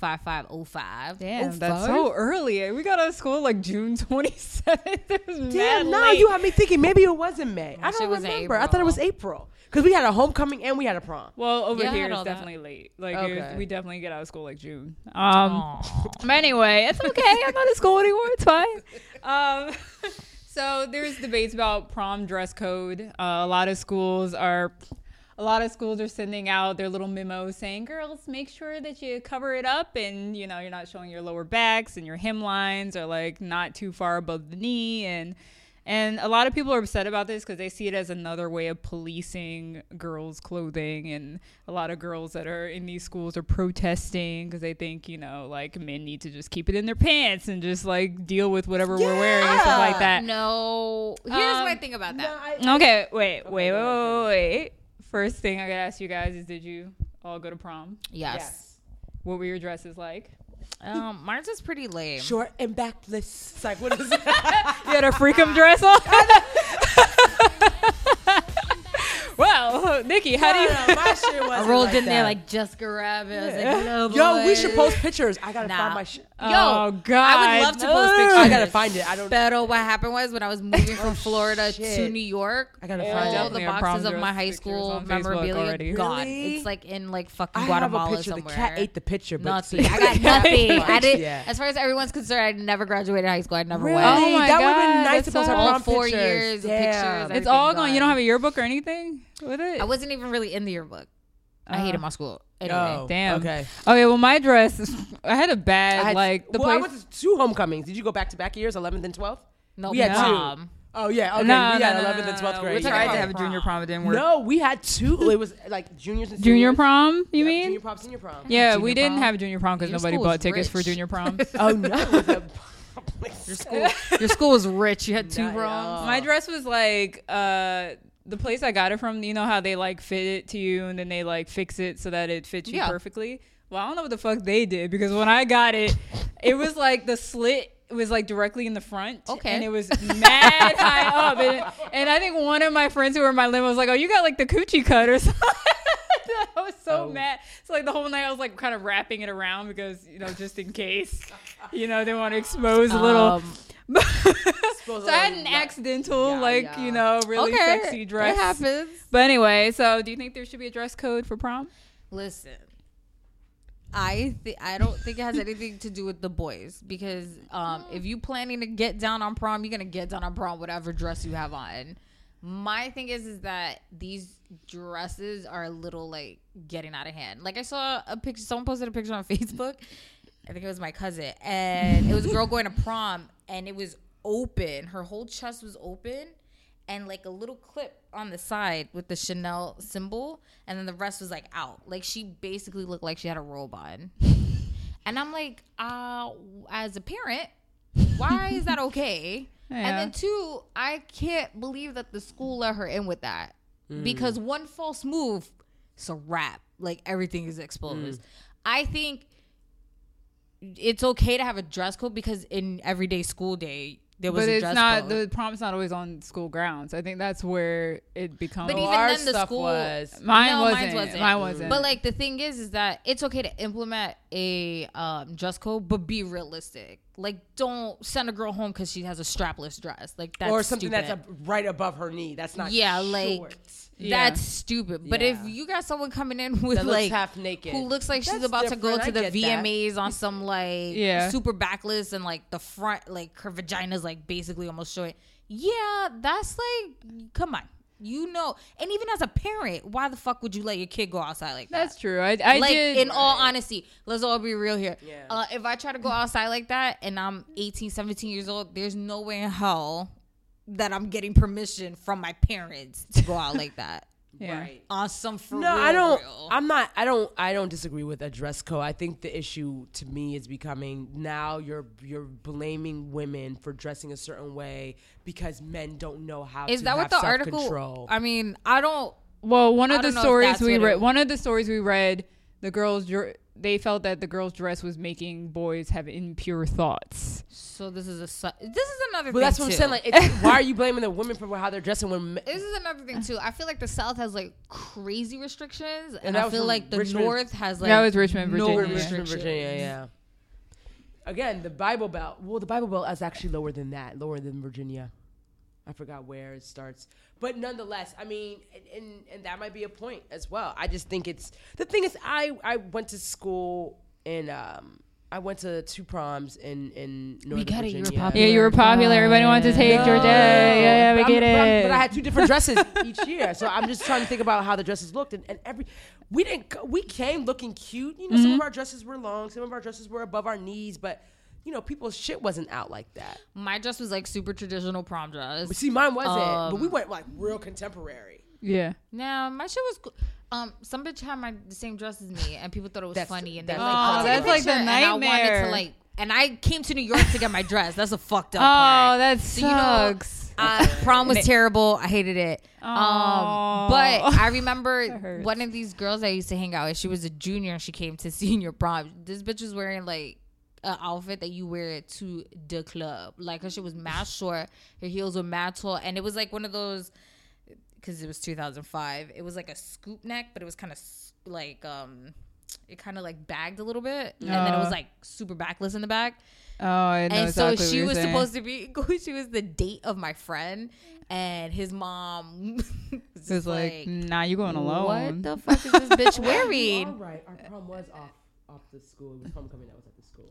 5505 Damn, Oh, that's so early. We got out of school like June (laughs) 27th. It was mad Damn, no, late. you had me thinking maybe it wasn't May. I shit don't remember. I thought it was April because we had a homecoming and we had a prom. Well, over Yeah, here it's all that. definitely late. Like it was- we definitely get out of school like June. Um, (laughs) but anyway, it's okay. I'm not in school anymore. It's fine. Um, (laughs) so there's debates about prom dress code. Uh, a lot of schools are. A lot of schools are sending out their little memos saying, "Girls, make sure that you cover it up, and you know you're not showing your lower backs, and your hemlines are like not too far above the knee." And and a lot of people are upset about this because they see it as another way of policing girls' clothing. And a lot of girls that are in these schools are protesting because they think, you know, like men need to just keep it in their pants and just like deal with whatever we're wearing and stuff like that. No. Here's Um, my thing about that. Okay, wait, wait, wait, wait, wait. First thing I gotta ask you guys is did you all go to prom? Yes. Yes. What were your dresses like? Um, mine's is pretty lame. Short and backless. It's like what is it? (laughs) You had a freakum dress on? (laughs) well, (laughs) Nikki, how do you. No, no, my shit (laughs) I wasn't rolled like in there that. like Jessica Rabbit. I was like, hello, Yo, we should post pictures. I gotta Nah. find my shit. Yo, Oh, God. I would love to post pictures. (laughs) I gotta find it. I don't. But oh, what happened was when I was moving from oh, Florida to. New York, I gotta Yeah, find all the boxes of my high school on memorabilia already. gone. Really? It's like in like fucking I have a Guatemala picture. somewhere. The cat ate the picture. But Nothing. I got nothing. I did. Yeah. As far as everyone's concerned, I never graduated high school. I never Really? went. Oh my that would have been nice that's to post our All prom four pictures. years of pictures, It's all everything gone. You don't have a yearbook or anything with it? I wasn't even really in the yearbook. I hated Uh, my school. Anyway, Oh, Damn. Okay. Okay, well, my dress, I had a bad, I had, like, the well, I place. went to two homecomings. Did you go back to back years, 11th and 12th? no, We had two. prom. Oh yeah. Okay. no, we no, had no, 11th no, and 12th no, grade. We talking tried about to have a junior prom, it didn't work. No, we had two. It was like juniors and Junior seniors. prom, you Yep, mean? Junior prom, senior prom. yeah, Junior we didn't prom? have junior prom because Your nobody school bought was tickets for rich. junior prom. (laughs) Oh no. it was a Your school, your school was rich. You had two Not at proms. My dress was like uh the place I got it from. You know how they like fit it to you and then they like fix it so that it fits you Yeah. perfectly. Well, I don't know what the fuck they did because when I got it, it was like the slit was like directly in the front. Okay. and it was mad high up, and, and I think one of my friends who were in my limo was like, "Oh, you got like the coochie cut or (laughs) something." (laughs) I was so Oh. mad. So like the whole night I was like kind of wrapping it around because you know just in case, you know, they want to expose a little. Um, (laughs) So I had an accidental, Yeah, like yeah. you know, really okay, sexy dress. It happens. But anyway, so do you think there should be a dress code for prom? Listen, I th- I don't think it has anything to do with the boys because um, if you planning to get down on prom, you're gonna get down on prom whatever dress you have on. My thing is is that these dresses are a little like getting out of hand. Like I saw a picture, someone posted a picture on (laughs) Facebook. I think it was my cousin, and it was a girl going to prom, and it was open. Her whole chest was open, and like a little clip on the side with the Chanel symbol, and then the rest was like out. Like she basically looked like she had a robe on. And I'm like, uh, as a parent, why is that okay? (laughs) And then two, I can't believe that the school let her in with that because one false move, it's a wrap. Like everything is exposed. I think it's okay to have a dress code because in everyday school day there was But a it's dress not code. the prom's not always on school grounds. I think that's where it becomes. But even our then, the school was. mine, No, wasn't. mine wasn't. Mine wasn't. But like the thing is, is that it's okay to implement a um, dress code, but be realistic. Like, don't send a girl home because she has a strapless dress. Like that's or something stupid. that's a, right above her knee. That's not yeah, like. Yeah. that's stupid. But if you got someone coming in (laughs) with That like half naked. who looks like she's That's about to go to I the get that. VMAs on some like Yeah. super backless and like the front like her vagina's like basically almost showing. Yeah, that's like come on. You know, and even as a parent, why the fuck would you let your kid go outside like that? That's true. I, I like did. in all honesty let's all be real here Yeah. uh, if i try to go outside like that and i'm 18 17 years old there's no way in hell that i'm getting permission from my parents to go out like that yeah. Right. on some for No, real, I don't. real. I'm not. I don't. I don't disagree with a dress code. I think the issue to me is becoming now you're you're blaming women for dressing a certain way because men don't know how. is to that what the article self-control. i mean i don't Well, one of the don't know if stories we read, one of the stories we read, the girls dr- they felt that the girl's dress was making boys have impure thoughts. so this is a su- this is another But thing that's what I'm saying. Like, it's, (laughs) why are you blaming the women for how they're dressing when? men- this is another thing too. I feel like the South has like crazy restrictions, and, And I feel like the Richmond- North has like That was Richmond, no Virginia. Richmond. Virginia, yeah. Again, the Bible Belt. Well, the Bible Belt is actually lower than that, lower than Virginia. I forgot where it starts, but nonetheless, I mean, and, and and that might be a point as well. I just think it's the thing is, I I went to school and um I went to two proms in in Northern get it, you were popular. Yeah, you were popular. Everybody wanted to take No, your no, day. Yeah, yeah, we but get I'm- it. But I had two different dresses each year, so I'm just trying to think about how the dresses looked, and, and every we didn't we came looking cute. You know, some Mm-hmm. of our dresses were long, some of our dresses were above our knees, but you know, people's shit wasn't out like that. My dress was like super traditional prom dress. But see, mine wasn't. but Um, we went like real contemporary. yeah. Nah, my shit was cool. Um, some bitch had my the same dress as me, and people thought it was That's- funny, and they that's like, the "I'll problem. take a That's like the picture," and I wanted to like, and I came to New York to get my dress. That's a fucked up Oh, part. that So, you know, sucks. Uh, prom was (laughs) terrible. I hated it. Um, but I remember (laughs) one of these girls I used to hang out with. She was a junior and she came to (laughs) senior prom. This bitch was wearing like an outfit that you wear to the club. Like her shit was mad (sighs) short. Her heels were mad tall, and it was like one of those because it was 2005. It was like a scoop neck, but it was kind of like um. It kind of like bagged a little bit, and then it was like super backless in the back oh, I know and exactly so she you're was saying. supposed to be (laughs) she was the date of my friend and his mom (laughs) was was like, nah, you going alone. what the (laughs) fuck is this bitch wearing right. Our prom was off off the school. It was homecoming that was at the school.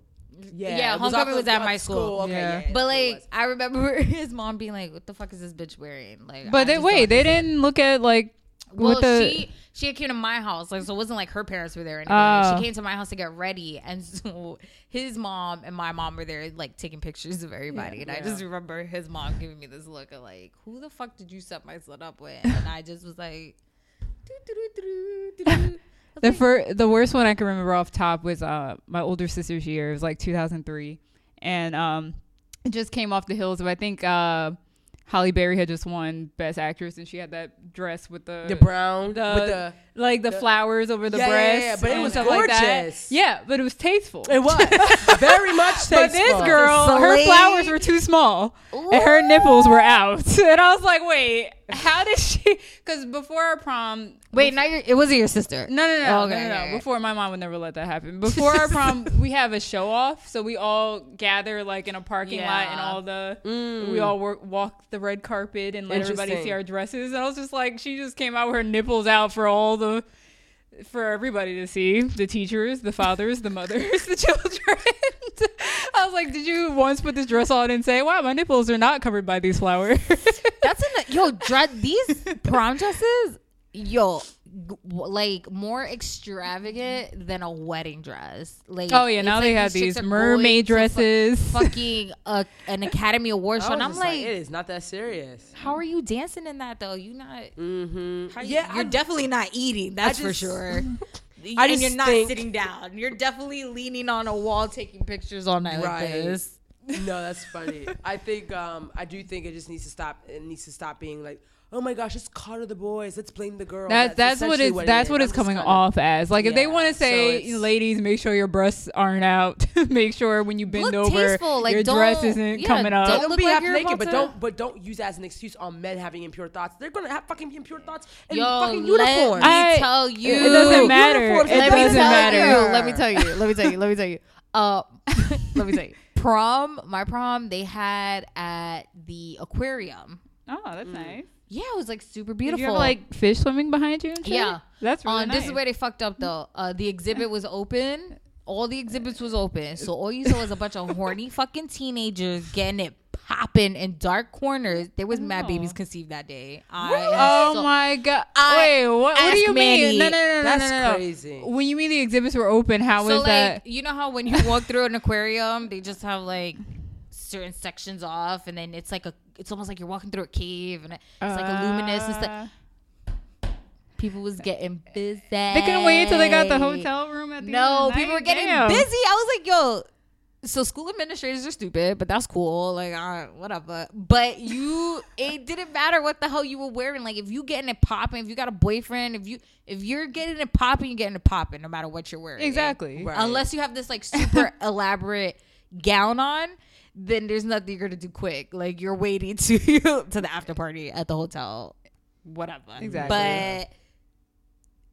Yeah, it off homecoming the- was at my the school. Okay, Yeah. yeah. yeah, but that's what it like. I remember (laughs) his mom being like what the fuck is this bitch wearing like I But they wait, they didn't look at like well what the she she had came to my house like so it wasn't like her parents were there or anything. Oh. she came to my house to get ready and (laughs) so his mom and my mom were there like taking pictures of everybody and I just remember his mom giving me this look of like who the fuck did you set my son up with and I just was like the like, fir- the worst one I can remember off top was uh my older sister's year. It was like 2003, and um it just came off the heels of I think uh Halle Berry had just won Best Actress, and she had that dress with the the brown the, with the like the, flowers over the Yeah, yeah, yeah, but it was stuff like that. Yeah, but it was tasteful. it was (laughs) very much. Tasteful. But this tasteful. girl, her flowers were too small, and her nipples were out. (laughs) And I was like, "Wait, how did she?" (laughs) Because before our prom, wait now you're, it wasn't your sister no, no, no, Okay, no, no, no. Before my mom would never let that happen. Before our prom, we have a show off, so we all gather like in a parking lot, and all the Mm. we all work, walk the red carpet and let everybody see our dresses. And I was just like, she just came out with her nipples out for all the. For everybody to see, the teachers, the fathers, the mothers, (laughs) the children. (laughs) I was like, "Did you once put this dress on and say, wow, my nipples are not covered by these flowers?" That's in the, yo dress these (laughs) prom dresses yo g- like more extravagant than a wedding dress like Oh yeah, now like they have these mermaid going to fu- dresses. (laughs) fucking uh, an Academy Award show and I'm just like, it is not that serious. how are you dancing in that though you not Mm-hmm. you- Yeah, you're I- definitely not eating that's for sure (laughs) I and just you're not think- sitting down you're definitely leaning on a wall taking pictures all night Right. like this no, that's funny. I think um, I do think it just needs to stop. It needs to stop being like, oh my gosh, it's Carter the boys. Let's blame the girl. That's that's what essentially it's that's is. what it's coming kinda- off as. Like if they want to say, it's- ladies, make sure your breasts aren't out. (laughs) make sure when you bend Look over, tasteful, like, your dress isn't yeah, coming up. don't Don't look be like half you're naked, but to- don't but don't use that as an excuse on men having impure thoughts. They're gonna have fucking impure thoughts in yo fucking let uniforms. me I- tell you it doesn't matter. Uniforms, It let me doesn't tell matter. you. Let me tell you. Let me tell you. Let me tell you. Uh, (laughs) let me tell you. prom, my prom, they had at the aquarium. Oh, that's nice. Yeah, it was like super beautiful. you have like fish swimming behind you and shit? Yeah. That's really um, nice. this is where they fucked up though. Uh, the exhibit was open. All the exhibits was open, so all you saw was a bunch of horny (laughs) fucking teenagers getting it popping in dark corners. There was mad Oh. babies conceived that day. I Oh so- my god! I Wait, what? What do you Manny. mean? No, no, no, no, That's no, no, no. crazy. When you mean the exhibits were open, how So was like, that? you know how when you walk through an aquarium, they just have like certain sections off, and then it's like a, it's almost like you're walking through a cave, and it's like a luminous and stuff. Uh, People was getting busy. They couldn't wait until they got the hotel room at the No, end of the people were getting Damn. busy. I was like, yo. So school administrators are stupid, but that's cool. Like, right, whatever. But you, (laughs) it didn't matter what the hell you were wearing. Like, if you getting it popping, if you got a boyfriend, if you if you're getting it popping, you're getting it popping, no matter what you're wearing. Exactly. Right. Unless you have this like super (laughs) elaborate gown on, then there's nothing you're gonna do quick. Like you're waiting to (laughs) to the after party at the hotel, whatever. Exactly. But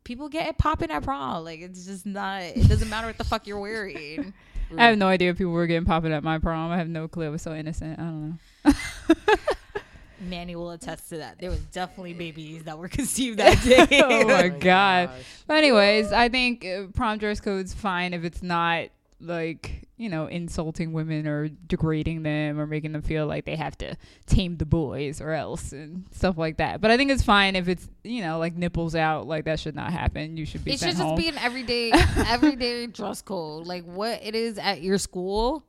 people get it popping at prom. Like it's just not. It doesn't matter what the fuck you're wearing. (laughs) I have no idea if people were getting popping at my prom. I have no clue. I was so innocent. I don't know. (laughs) Manny will attest to that. There was definitely babies that were conceived that day. oh my my god. gosh. But anyways, I think uh, prom dress code's fine if it's not like you know insulting women or degrading them or making them feel like they have to tame the boys or else and stuff like that. But I think it's fine if it's you know like nipples out. Like that should not happen. You should be It should just home. be an everyday (laughs) everyday dress code. Like what it is at your school.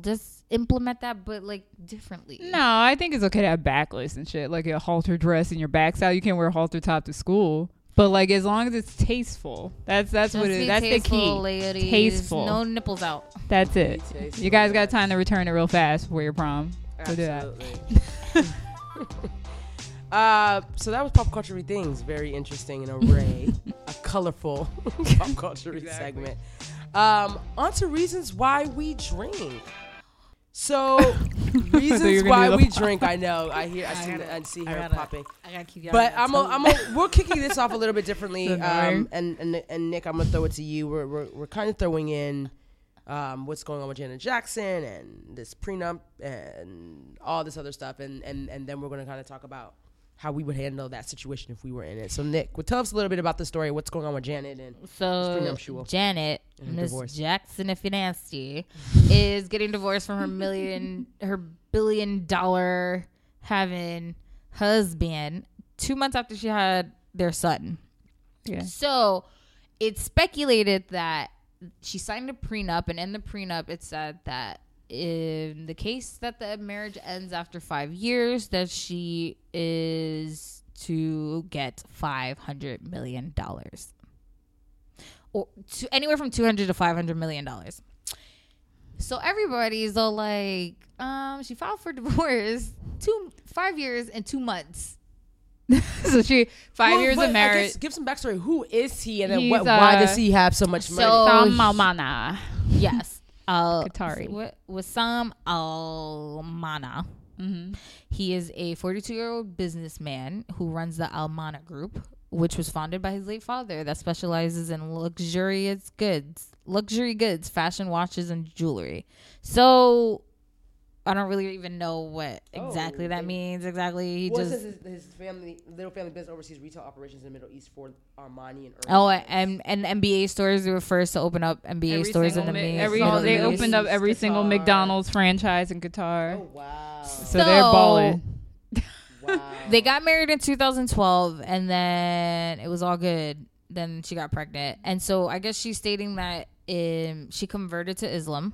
Just implement that but like differently. no, I think it's okay to have backless and shit, like a halter dress and your back's out. You can't wear a halter top to school. But like as long as it's tasteful, that's that's Just what it be is. That's the key. Ladies. Tasteful. No nipples out. That's it. You guys got time to return it real fast for your prom. So do that. Absolutely. (laughs) uh, so that was pop culture things. Very interesting, an array, (laughs) a colorful (laughs) pop culture segment. Um, on to reasons why we drink. So, (laughs) reasons gonna why we pop. drink. I know. I hear. I see. gotta- I see I gotta- popping. I gotta keep you But I'm. A, I'm. A, we're kicking this off a little bit differently. (laughs) Um, and, and and Nick, I'm gonna throw it to you. We're we're, we're kind of throwing in. Um, what's going on with Janet Jackson and this prenup and all this other stuff, and and and then we're gonna kind of talk about how we would handle that situation if we were in it. So Nick, well, tell us a little bit about the story. What's going on with Janet and So. Janet, Miss. Jackson, if you're nasty, is getting divorced from her million, her billion dollar having husband two months after she had their son. Yeah. So it's speculated that she signed a prenup, and in the prenup, it said that in the case that the marriage ends after five years, that she is to get five hundred million dollars, or to anywhere from two hundred to five hundred million dollars. So everybody's all like, um, she filed for (laughs) divorce two five years and two months. (laughs) so she five Well, years but of I marriage. guess give some backstory. Who is he, and then He's, what, why does he have so much money? So- Sam he- Malmana. Yes. Uh, Qatari. What Wissam Almana. Mm-hmm. He is a 42 year old businessman who runs the Almana Group, which was founded by his late father, that specializes in luxurious goods, luxury goods, fashion watches, and jewelry. So I don't really even know what exactly Oh, that means. Exactly, he Well, just his, his family, little family business oversees retail operations in the Middle East for Armani and. Oh, and and NBA stores. They were first to open up NBA Every stores in the Mi- Mi- every Middle they opened up every single McDonald's franchise in Qatar. Oh wow! So, they're balling. (laughs) wow. They got married in 2012, and then it was all good. Then she got pregnant, and so I guess she's stating that um, she converted to Islam,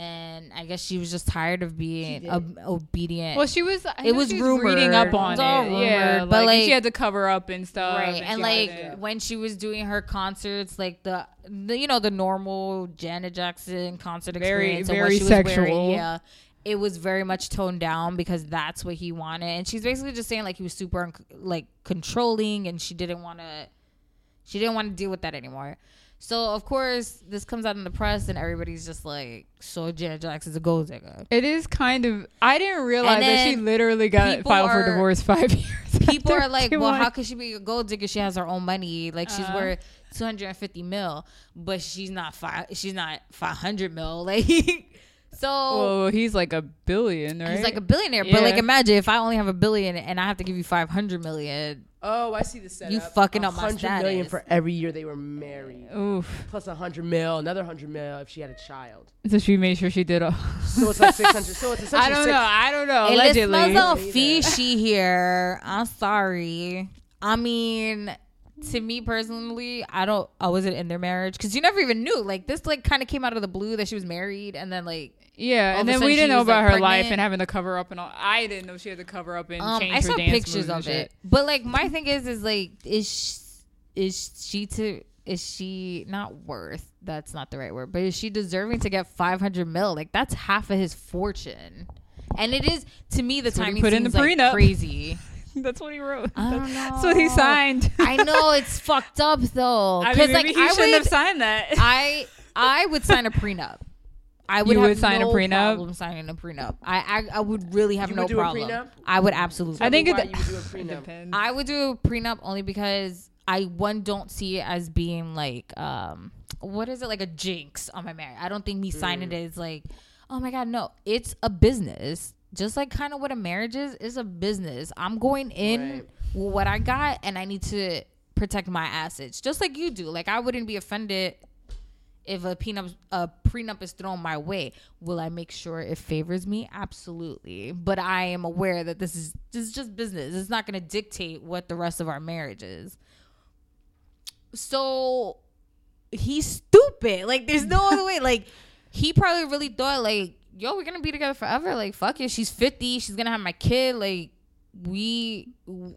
and I guess she was just tired of being ob- obedient. Well, she was. I It know was she reading rumored. up It on was all it. yeah, but, like, like- she had to cover up and stuff. right, and she like had to- when she was doing her concerts, like the, the you know the normal Janet Jackson concert Very- experience, and very what she was sexual. wearing, yeah. It was very much toned down because that's what he wanted, and she's basically just saying like he was super like controlling, and she didn't want to, she didn't want to deal with that anymore. So of course this comes out in the press and everybody's just like, so Janet Jackson's a gold digger. It is kind of. I didn't realize that she literally got filed for are- divorce five (laughs) years. People are like, well, how could she be a gold digger? She has her own money. Like she's Uh. worth 250 mil, but she's not five. She's not 500 mil. (laughs) Like so. Well, he's like a billion, right? He's like a billionaire, but like imagine if I only have a billion and I have to give you five hundred million. Oh, I see the setup. You fucking up my hundred million status. for every year they were married, Oof. plus a hundred mil, another hundred mil if she had a child. So she made sure she did all. (laughs) So it's like six hundred. So it's (laughs) essentially I don't six, know. I don't know. Hey, Allegedly. listeners are fishy here. I'm sorry. I mean, to me personally, I don't. I wasn't in their marriage because you never even knew. Like this, like kind of came out of the blue that she was married, and then like Yeah, All and then we didn't know was, about like, her life and having to cover up and all. I didn't know she had to cover up and um, change I her saw dance pictures of shit. it. But like my thing is, is like is sh- is she to is she not worth? That's not the right word, but is she deserving to get five hundred mil? Like that's half of his fortune. And it is to me the That's what he put in the like prenup. crazy. (laughs) That's what he wrote. I don't (laughs) That's what he signed. (laughs) I know it's fucked up though. I mean, like he I shouldn't would, have signed that. I I would sign a prenup. I would You have would sign a no prenup? problem signing a prenup. I I, I would really have You no would do a problem. prenup? I would absolutely. I think why it, you would do a (sighs) prenup. depends. I would do a prenup only because I one don't see it as being like um what is it like a jinx on my marriage. I don't think me signing Mm. it is like oh my god no it's a business just like kind of what a marriage is is a business. I'm going in Right. with what I got and I need to protect my assets just like you do. Like I wouldn't be offended if a prenup a prenup is thrown my way, will I make sure it favors me? Absolutely. But I am aware that this is this is just business. It's not going to dictate what the rest of our marriage is. So he's stupid. Like there's no other way. Like he probably really thought like, yo, we're gonna be together forever. Like fuck it. She's 50. She's gonna have my kid. Like we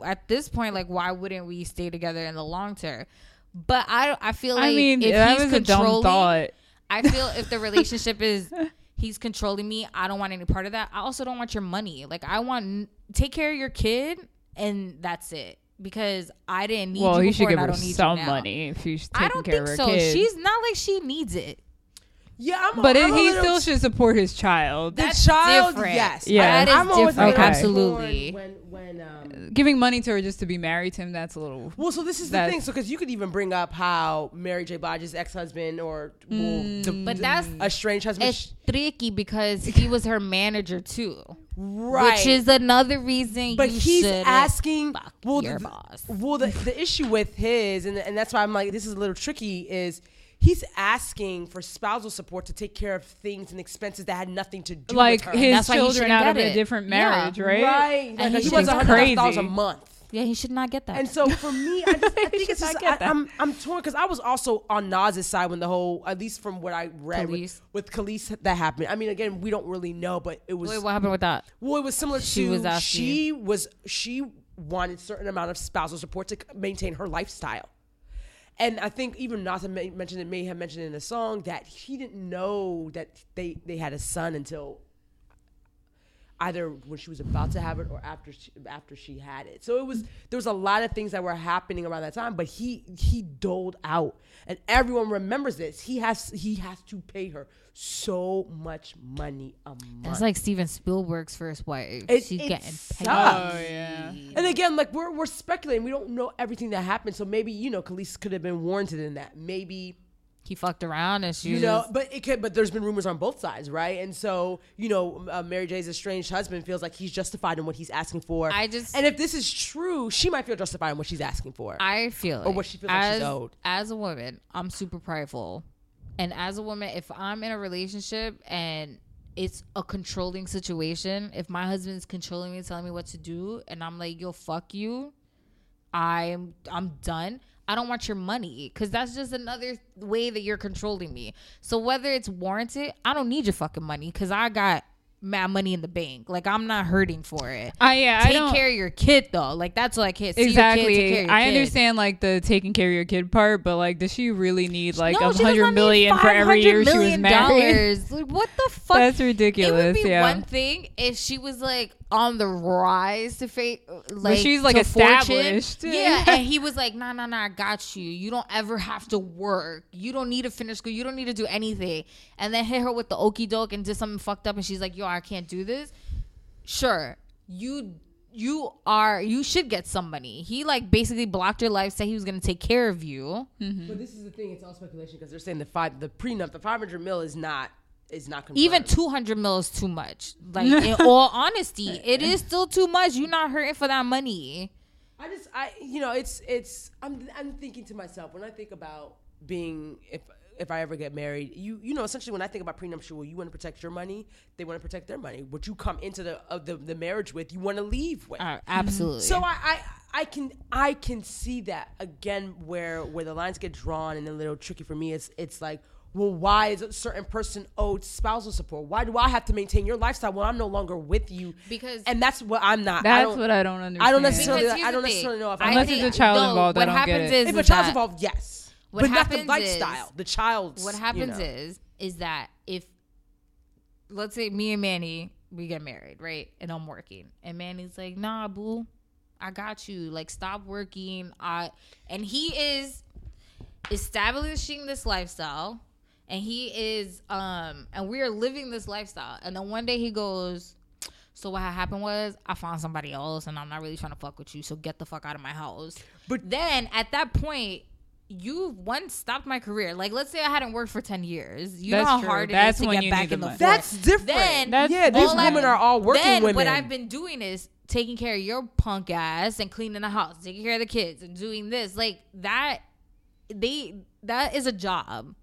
at this point, like why wouldn't we stay together in the long term? But I. I feel like I mean, if that he's was a dumb controlling- thought. I feel if the relationship is (laughs) he's controlling me, I don't want any part of that. I also don't want your money. Like I want take care of your kid and that's it. Because I didn't need Well, you he before should give and I her don't need some you money if she's I don't care think of her so. kid. She's not like she needs it. Yeah, I'm. but I'm a he little- still should support his child. The That's child, different. yes. Yeah. That is I'm always a little different. torn Absolutely. When when um. Giving money to her just to be married to him, that's a little. Well, so this is the thing. So, because you could even bring up how Mary J. Blige's ex-husband or well, the, But the that's strange husband, it's tricky because he was her manager too. right? Which is another reason but you he's asking. fuck Well, your the, boss. well, the, the issue with his, and and that's why I'm like, this is a little tricky. Is he's asking for spousal support to take care of things and expenses that had nothing to do Like with her. his That's why he children shouldn't out of get a it. different Yeah. marriage, right? right? Like, he he was a hundred thousand dollars a month. Yeah, he should not get that. And so for me, I, just, I (laughs) think should it's not just, get I, that. I'm I'm torn because I was also on Nas's side when the whole, at least from what I read Kelis. with, with Kelis that happened. I mean, again, we don't really know, but it was Wait, what happened with that? well, it was similar She to was asking- she was she wanted certain amount of spousal support to maintain her lifestyle. And I think even Nas mentioned it, may have mentioned in the song that he didn't know that they they had a son until either when she was about to have it or after she, after she had it. So it was there was a lot of things that were happening around that time, but he he doled out, and everyone remembers this. He has he has to pay her so much money a month. That's like Steven Spielberg's first wife. It- She's it getting paid. sucks. Oh yeah. And again, like we're we're speculating. We don't know everything that happened. So maybe you know, Kelis could have been warranted in that. Maybe He fucked around and she you know, but it could. But there's been rumors on both sides, right? And so you know, uh, Mary J's estranged husband feels like he's justified in what he's asking for. I just- and if this is true, she might feel justified in what she's asking for. I feel like what she feels like she's owed. As a woman, I'm super prideful. And as a woman, if I'm in a relationship and it's a controlling situation, if my husband's controlling me, telling me what to do, and I'm like, yo, fuck you, I'm I'm done. I don't want your money because that's just another way that you're controlling me. So whether it's warranted, I don't need your fucking money because I got mad money in the bank. Like I'm not hurting for it. I yeah. I Take don't care of your kid though. Like that's what I can't see exactly. Kid, take care of your I kid. understand like the taking care of your kid part, but like, does she really need like a does hundred million for every year she was married? dollars. Like, what the (laughs) fuck? That's ridiculous. It would be yeah. one thing if she was like, on the rise to fate like she's, like, to fortune. established. yeah and he (laughs) was like nah nah nah i got you. You don't ever have to work. You don't need to finish school. You don't need to do anything. And then hit her with the okey doke and did something fucked up and she's like yo i can't do this. Sure you you are you should get some money he like basically blocked your life said he was gonna take care of you. Mm-hmm. But this is the thing; it's all speculation because they're saying the five, the prenup, the five hundred mil is not is not confirmed. even 200 mil is too much like (laughs) in all honesty it is still too much you're not hurting for that money I just, I, you know, it's, it's. I'm, I'm thinking to myself when I think about being, if, if I ever get married, you, you know, essentially when I think about prenuptial, you want to protect your money, they want to protect their money. What you come into the, uh, the, the marriage with, you want to leave with. Uh, absolutely So I, I, I can, I can see that again, where, where the lines get drawn and a little tricky for me. It's, it's like. Well, why is a certain person owed spousal support? Why do I have to maintain your lifestyle when I'm no longer with you? Because- and that's what I'm not. I That's don't- what I don't understand. I don't necessarily. Because I don't thing. necessarily know if I I'm Unless think- there's a child no, involved, I what don't get happens it. is If a is child's involved, yes. What but not the happens lifestyle. is- the child's. what you know. is is that if let's say me and Manny we get married, right? And I'm working. And Manny's like, "Nah, boo. I got you. Like stop working." I and he is establishing this lifestyle and he is um and we are living this lifestyle. And then one day he goes, so what happened was I found somebody else and I'm not really trying to fuck with you, so get the fuck out of my house. But- then at that point you once stopped my career. Like, let's say I hadn't worked for ten years. You That's know how true. hard it That's is to when get you back need in the the money. That's different. Then, That's- yeah, these women I- are all working then women. what I've been doing is taking care of your punk ass and cleaning the house, taking care of the kids, and doing this. Like that, they that is a job.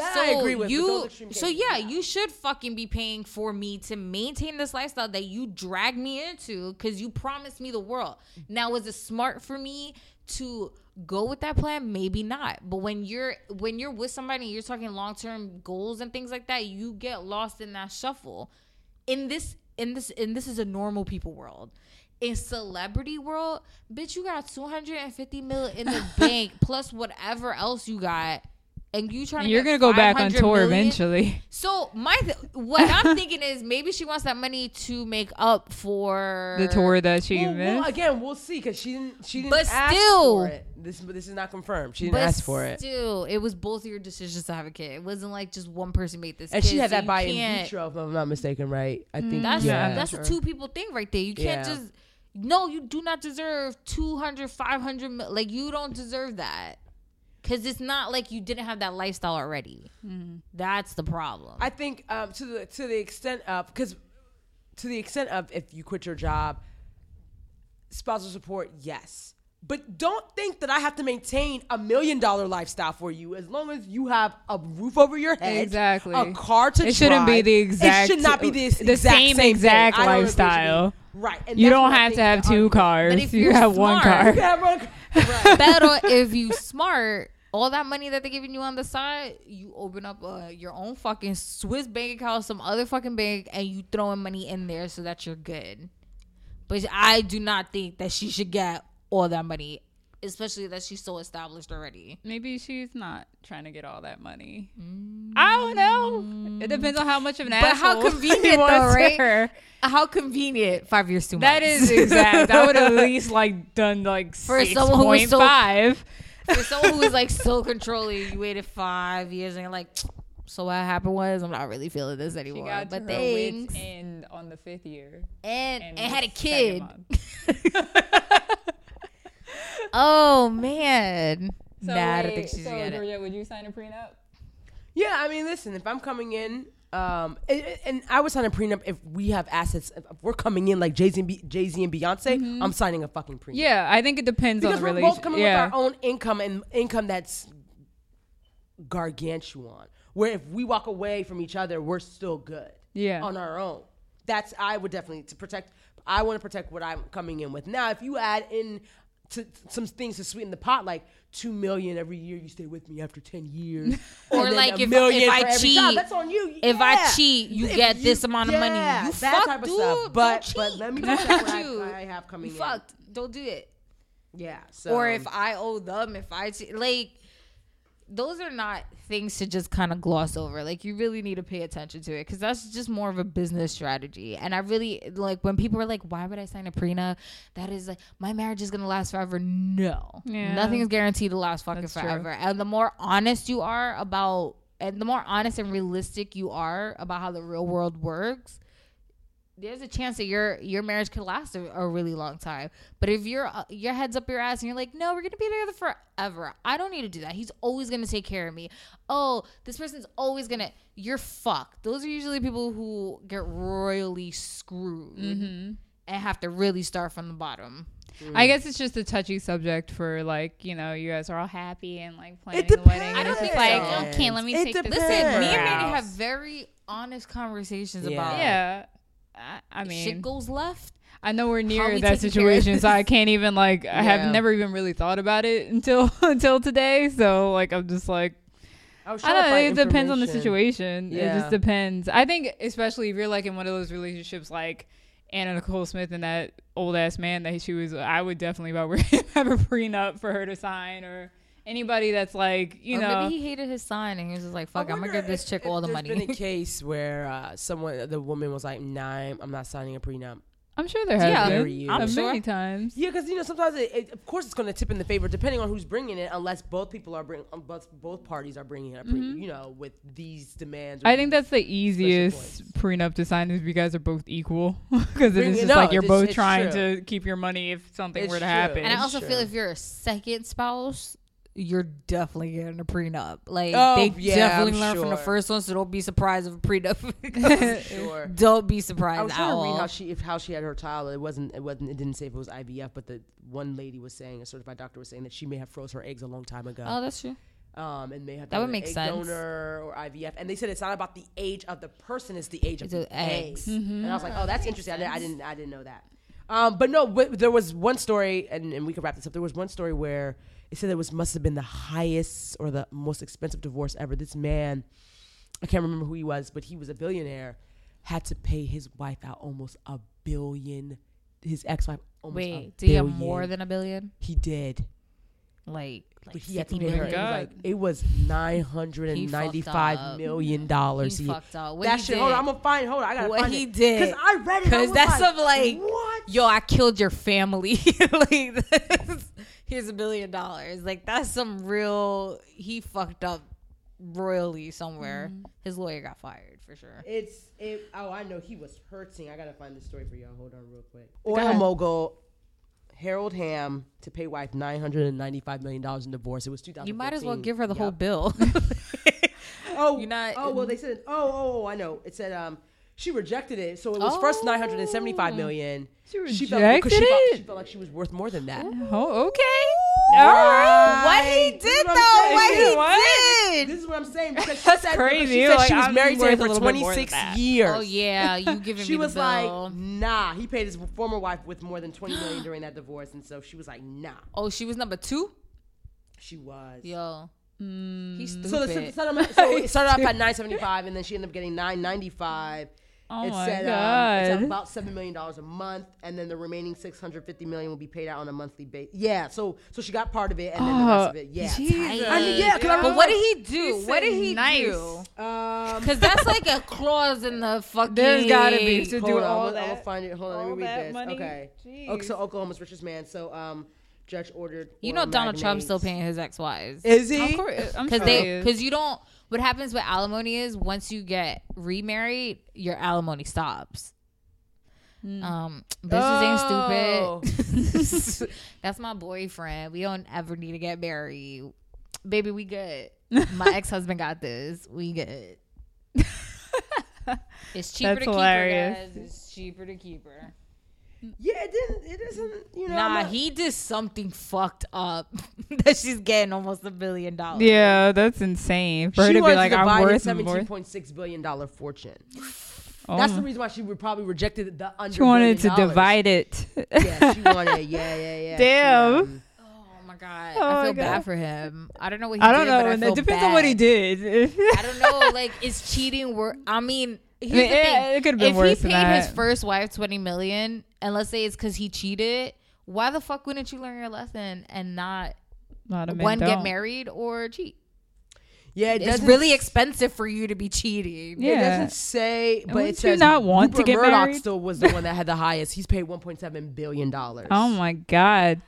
That so I agree with. you. So cases, yeah, you should fucking be paying for me to maintain this lifestyle that you dragged me into because you promised me the world. Now, is it smart for me to go with that plan? Maybe not. But when you're when you're with somebody, and you're talking long term goals and things like that. You get lost in that shuffle. In this in this and this is a normal people world. In celebrity world, bitch, you got 250 mil in the (laughs) bank plus whatever else you got. And you trying And to you're get gonna go back on tour million? eventually. So my th- what I'm thinking is maybe she wants that money to make up for The tour that she Well, well, again, we'll see because she didn't. She didn't But ask still- for it. This, but this is not confirmed. She didn't ask for it, still, it was both of your decisions to have a kid. It wasn't like just one person made this. and kid, she had so that you by in can't- vitro, if I'm not mistaken, right? I think mm. That's yeah. that's a two people thing right there. You can't Yeah. just no. You do not deserve 200, 500. Like you don't deserve that because it's not like you didn't have that lifestyle already. That's the problem. I think um, to the to the extent of because to the extent of if you quit your job, spousal support, yes. But don't think that I have to maintain a million dollar lifestyle for you as long as you have a roof over your head, Exactly. a car to It shouldn't be the exact- It should not be the, the exact same thing. exact I don't agree with you. lifestyle. right? And You don't have to have two cars. But if You you're have one car. Right. Better if you smart. All that money that they're giving you on the side, you open up uh, your own fucking Swiss bank account, some other fucking bank, and you throwing money in there so that you're good. But I do not think that she should get all that money, especially that she's so established already. Maybe she's not trying to get all that money. Mm. I don't know. It depends on how much of an But how (laughs) convenient though, right? her. How convenient. Five years too much. That is exact. I would have at (laughs) least like done like For six someone who was point so- five. for someone who is like so controlling. You waited five years and you're like, so what happened was I'm not really feeling this She anymore. got but thanks. end on the fifth year and and and had a kid. (laughs) second month. Oh man. So nah, I don't think she's so gonna get it. Would you sign a prenup? Yeah, I mean, listen, if I'm coming in, um, and, and I would sign a prenup if we have assets. If we're coming in like Jay Z, and Jay Z and Beyonce, I'm signing a fucking prenup. Yeah, I think it depends because on the we're relationship. both coming yeah. with our own income and income that's gargantuan. Where if we walk away from each other, we're still good. Yeah. on our own. That's I would definitely to protect. I want to protect what I'm coming in with. Now, if you add in to some things to sweeten the pot, like two million every year, you stay with me after ten years, (laughs) Or like if- if I cheat- job, that's on you. if I cheat, you If get this amount of money. You that type of dude. stuff. Don't But but let me Fuck what you. I, I have coming You in. fucked. Don't do it. Yeah. So or if I owe them, if I like, those are not things to just kind of gloss over. Like you really need to pay attention to it because that's just more of a business strategy. And I really like when people are like, "Why would I sign a prenup?" That is like my marriage is gonna last forever. No, Yeah. nothing is guaranteed to last fucking That's true. forever. And the more honest you are about, and the more honest and realistic you are about how the real world works, there's a chance that your your marriage could last a, a really long time. But if you're uh, your head's up your ass and you're like, no, we're gonna be together forever. I don't need to do that. He's always gonna take care of me. Oh, this person's always gonna. You're fucked. Those are usually people who get royally screwed and have to really start from the bottom. I guess it's just a touchy subject for like you know you guys are all happy and like planning It the wedding. and I it's don't think like okay, let me It take the depends. Listen, me and Yeah. Manny have very honest conversations Yeah. about yeah. I, I mean, shit goes left. I know we're near we that taking care of situation, so I (laughs) can't even like I Yeah. have never even really thought about it until (laughs) until today. So like I'm just like I, I don't to know. It depends on the information. situation. It just depends. I think especially if you're like in one of those relationships like Anna Nicole Smith and that old ass man that she was. I would definitely about (laughs) have a prenup for her to sign or anybody that's like you or know. maybe he hated his sign and he was just like, "Fuck, I'm gonna give this chick if all the there's money." been a (laughs) case where uh, someone, the woman was like, "Nah, I'm not signing a prenup." I'm sure there has Yeah, been Very I'm sure. many times. Yeah, because you know sometimes it, it, of course it's going to tip in the favor depending on who's bringing it, unless both people are bring, um, both both parties are bringing it. Pre- You know, with these demands. I think that's the easiest prenup to sign is if you guys are both equal (laughs) because it's it just like you're both trying true. to keep your money if something It's were to true. happen. and I It's also true. feel if you're a second spouse, you're definitely getting a prenup. Like Oh, they yeah, definitely I'm learned from the first one, so don't be surprised if a prenup. (laughs) sure. (laughs) don't be surprised. I was trying to read how she if how she had her child. It wasn't it wasn't it didn't say if it was IVF, but the one lady was saying a certified doctor was saying that she may have froze her eggs a long time ago. oh, that's true. um, and may have That would make egg sense. donor or IVF. And they said it's not about the age of the person; it's the age of the the eggs. eggs. And I was like, oh, that's interesting. I didn't, I didn't, I didn't know that. Um, but no, but there was one story, and, and we could wrap this up. There was one story where it said it was must have been the highest or the most expensive divorce ever. This man, I can't remember who he was, but he was a billionaire, had to pay his wife out almost a billion. His ex-wife almost a Wait, do you have more than a billion? he did? Like, like he had to pay her. It million? was, God. like, it was nine hundred and ninety-five million dollars. He He- fucked up. What that he shit. did? Hold on, I'm gonna find. Hold on, I gotta What find he it. did. because I read it. Because that's like, some like, what? yo, I killed your family. (laughs) like, this, here's a billion dollars. Like, that's some real. He fucked up royally somewhere. Mm-hmm. His lawyer got fired for sure. It's it. Oh, I know he was hurting. I gotta find the story for y'all. Hold on, real quick. Oil mogul Harold Hamm to pay wife nine hundred and ninety-five million dollars in divorce. It was two thousand. You might as well give her the whole bill. (laughs) Oh, (laughs) You're not- Oh well, they said. Oh, oh, oh, I know. It said um she rejected it, so it was first oh. nine hundred and seventy-five million. She felt, because she rejected felt, it? she felt like she was worth more than that. Oh, okay. All right. what he did what though, what he What? did. This is what I'm saying because she That's said, crazy. She said Like, she was I'm married to him for little bit more than 26 years. Oh yeah, you (laughs) giving She me was the bill. She was like, nah. He paid his former wife with more than 20 million during that divorce, and so she was like, nah. oh, she was number two. She was. Yo, he's stupid. So the settlement, so it started off at (laughs) 975, and then she ended up getting 995. Oh it my said um, it's God. about seven million dollars a month, and then the remaining 650 million will be paid out on a monthly basis. Yeah, so so she got part of it, and then the rest of it, yeah. Jesus. I mean, yeah, 'cause I but what did he He do? What did he nice. do? Um, Because that's like a clause in the fucking. (laughs) There's gotta be to Hold do on, all I'm that. I'm gonna find it. Hold on, all let me read this. money? Okay. Jeez. okay. So Oklahoma's richest man. So um, judge ordered. You know Donald Trump's still paying his ex-wives. Is he? Of course, I'm Because sure they, because you don't. What happens with alimony is once you get remarried, your alimony stops. Hmm. Um, bitches Oh. ain't stupid. (laughs) That's my boyfriend. We don't ever need to get married, baby. We good. (laughs) My ex husband got this. We good. (laughs) It's cheaper That's to hilarious. keep her, guys. It's cheaper to keep her. Yeah, it didn't. It isn't. You know. Nah, not- he did something fucked up (laughs) that she's getting almost a billion dollars. Yeah, that's insane. For her she to be like, to I'm divide his worth seventeen more. point six billion dollar fortune. Oh That's the reason why she would probably rejected the under. She wanted to dollars. divide it. Yeah, she (laughs) wanted. Yeah, yeah, yeah. She, Damn. um, Oh my god, Oh I feel God. bad for him. I don't know what he I don't did, know, but I feel it depends on what he did. I don't know. Like, is cheating work? I mean, here's mean, the yeah, it could've been if worse he than paid his first wife twenty million, and let's say it's because he cheated, why the fuck wouldn't you learn your lesson and not A lot of men one get don't. married or cheat? Yeah, it It's doesn't really expensive for you to be cheating. Yeah. It doesn't say, but Wouldn't it you says not want to Rupert get Murdoch married? still was the one that had the highest. He's paid 1.7 billion dollars. Oh my god.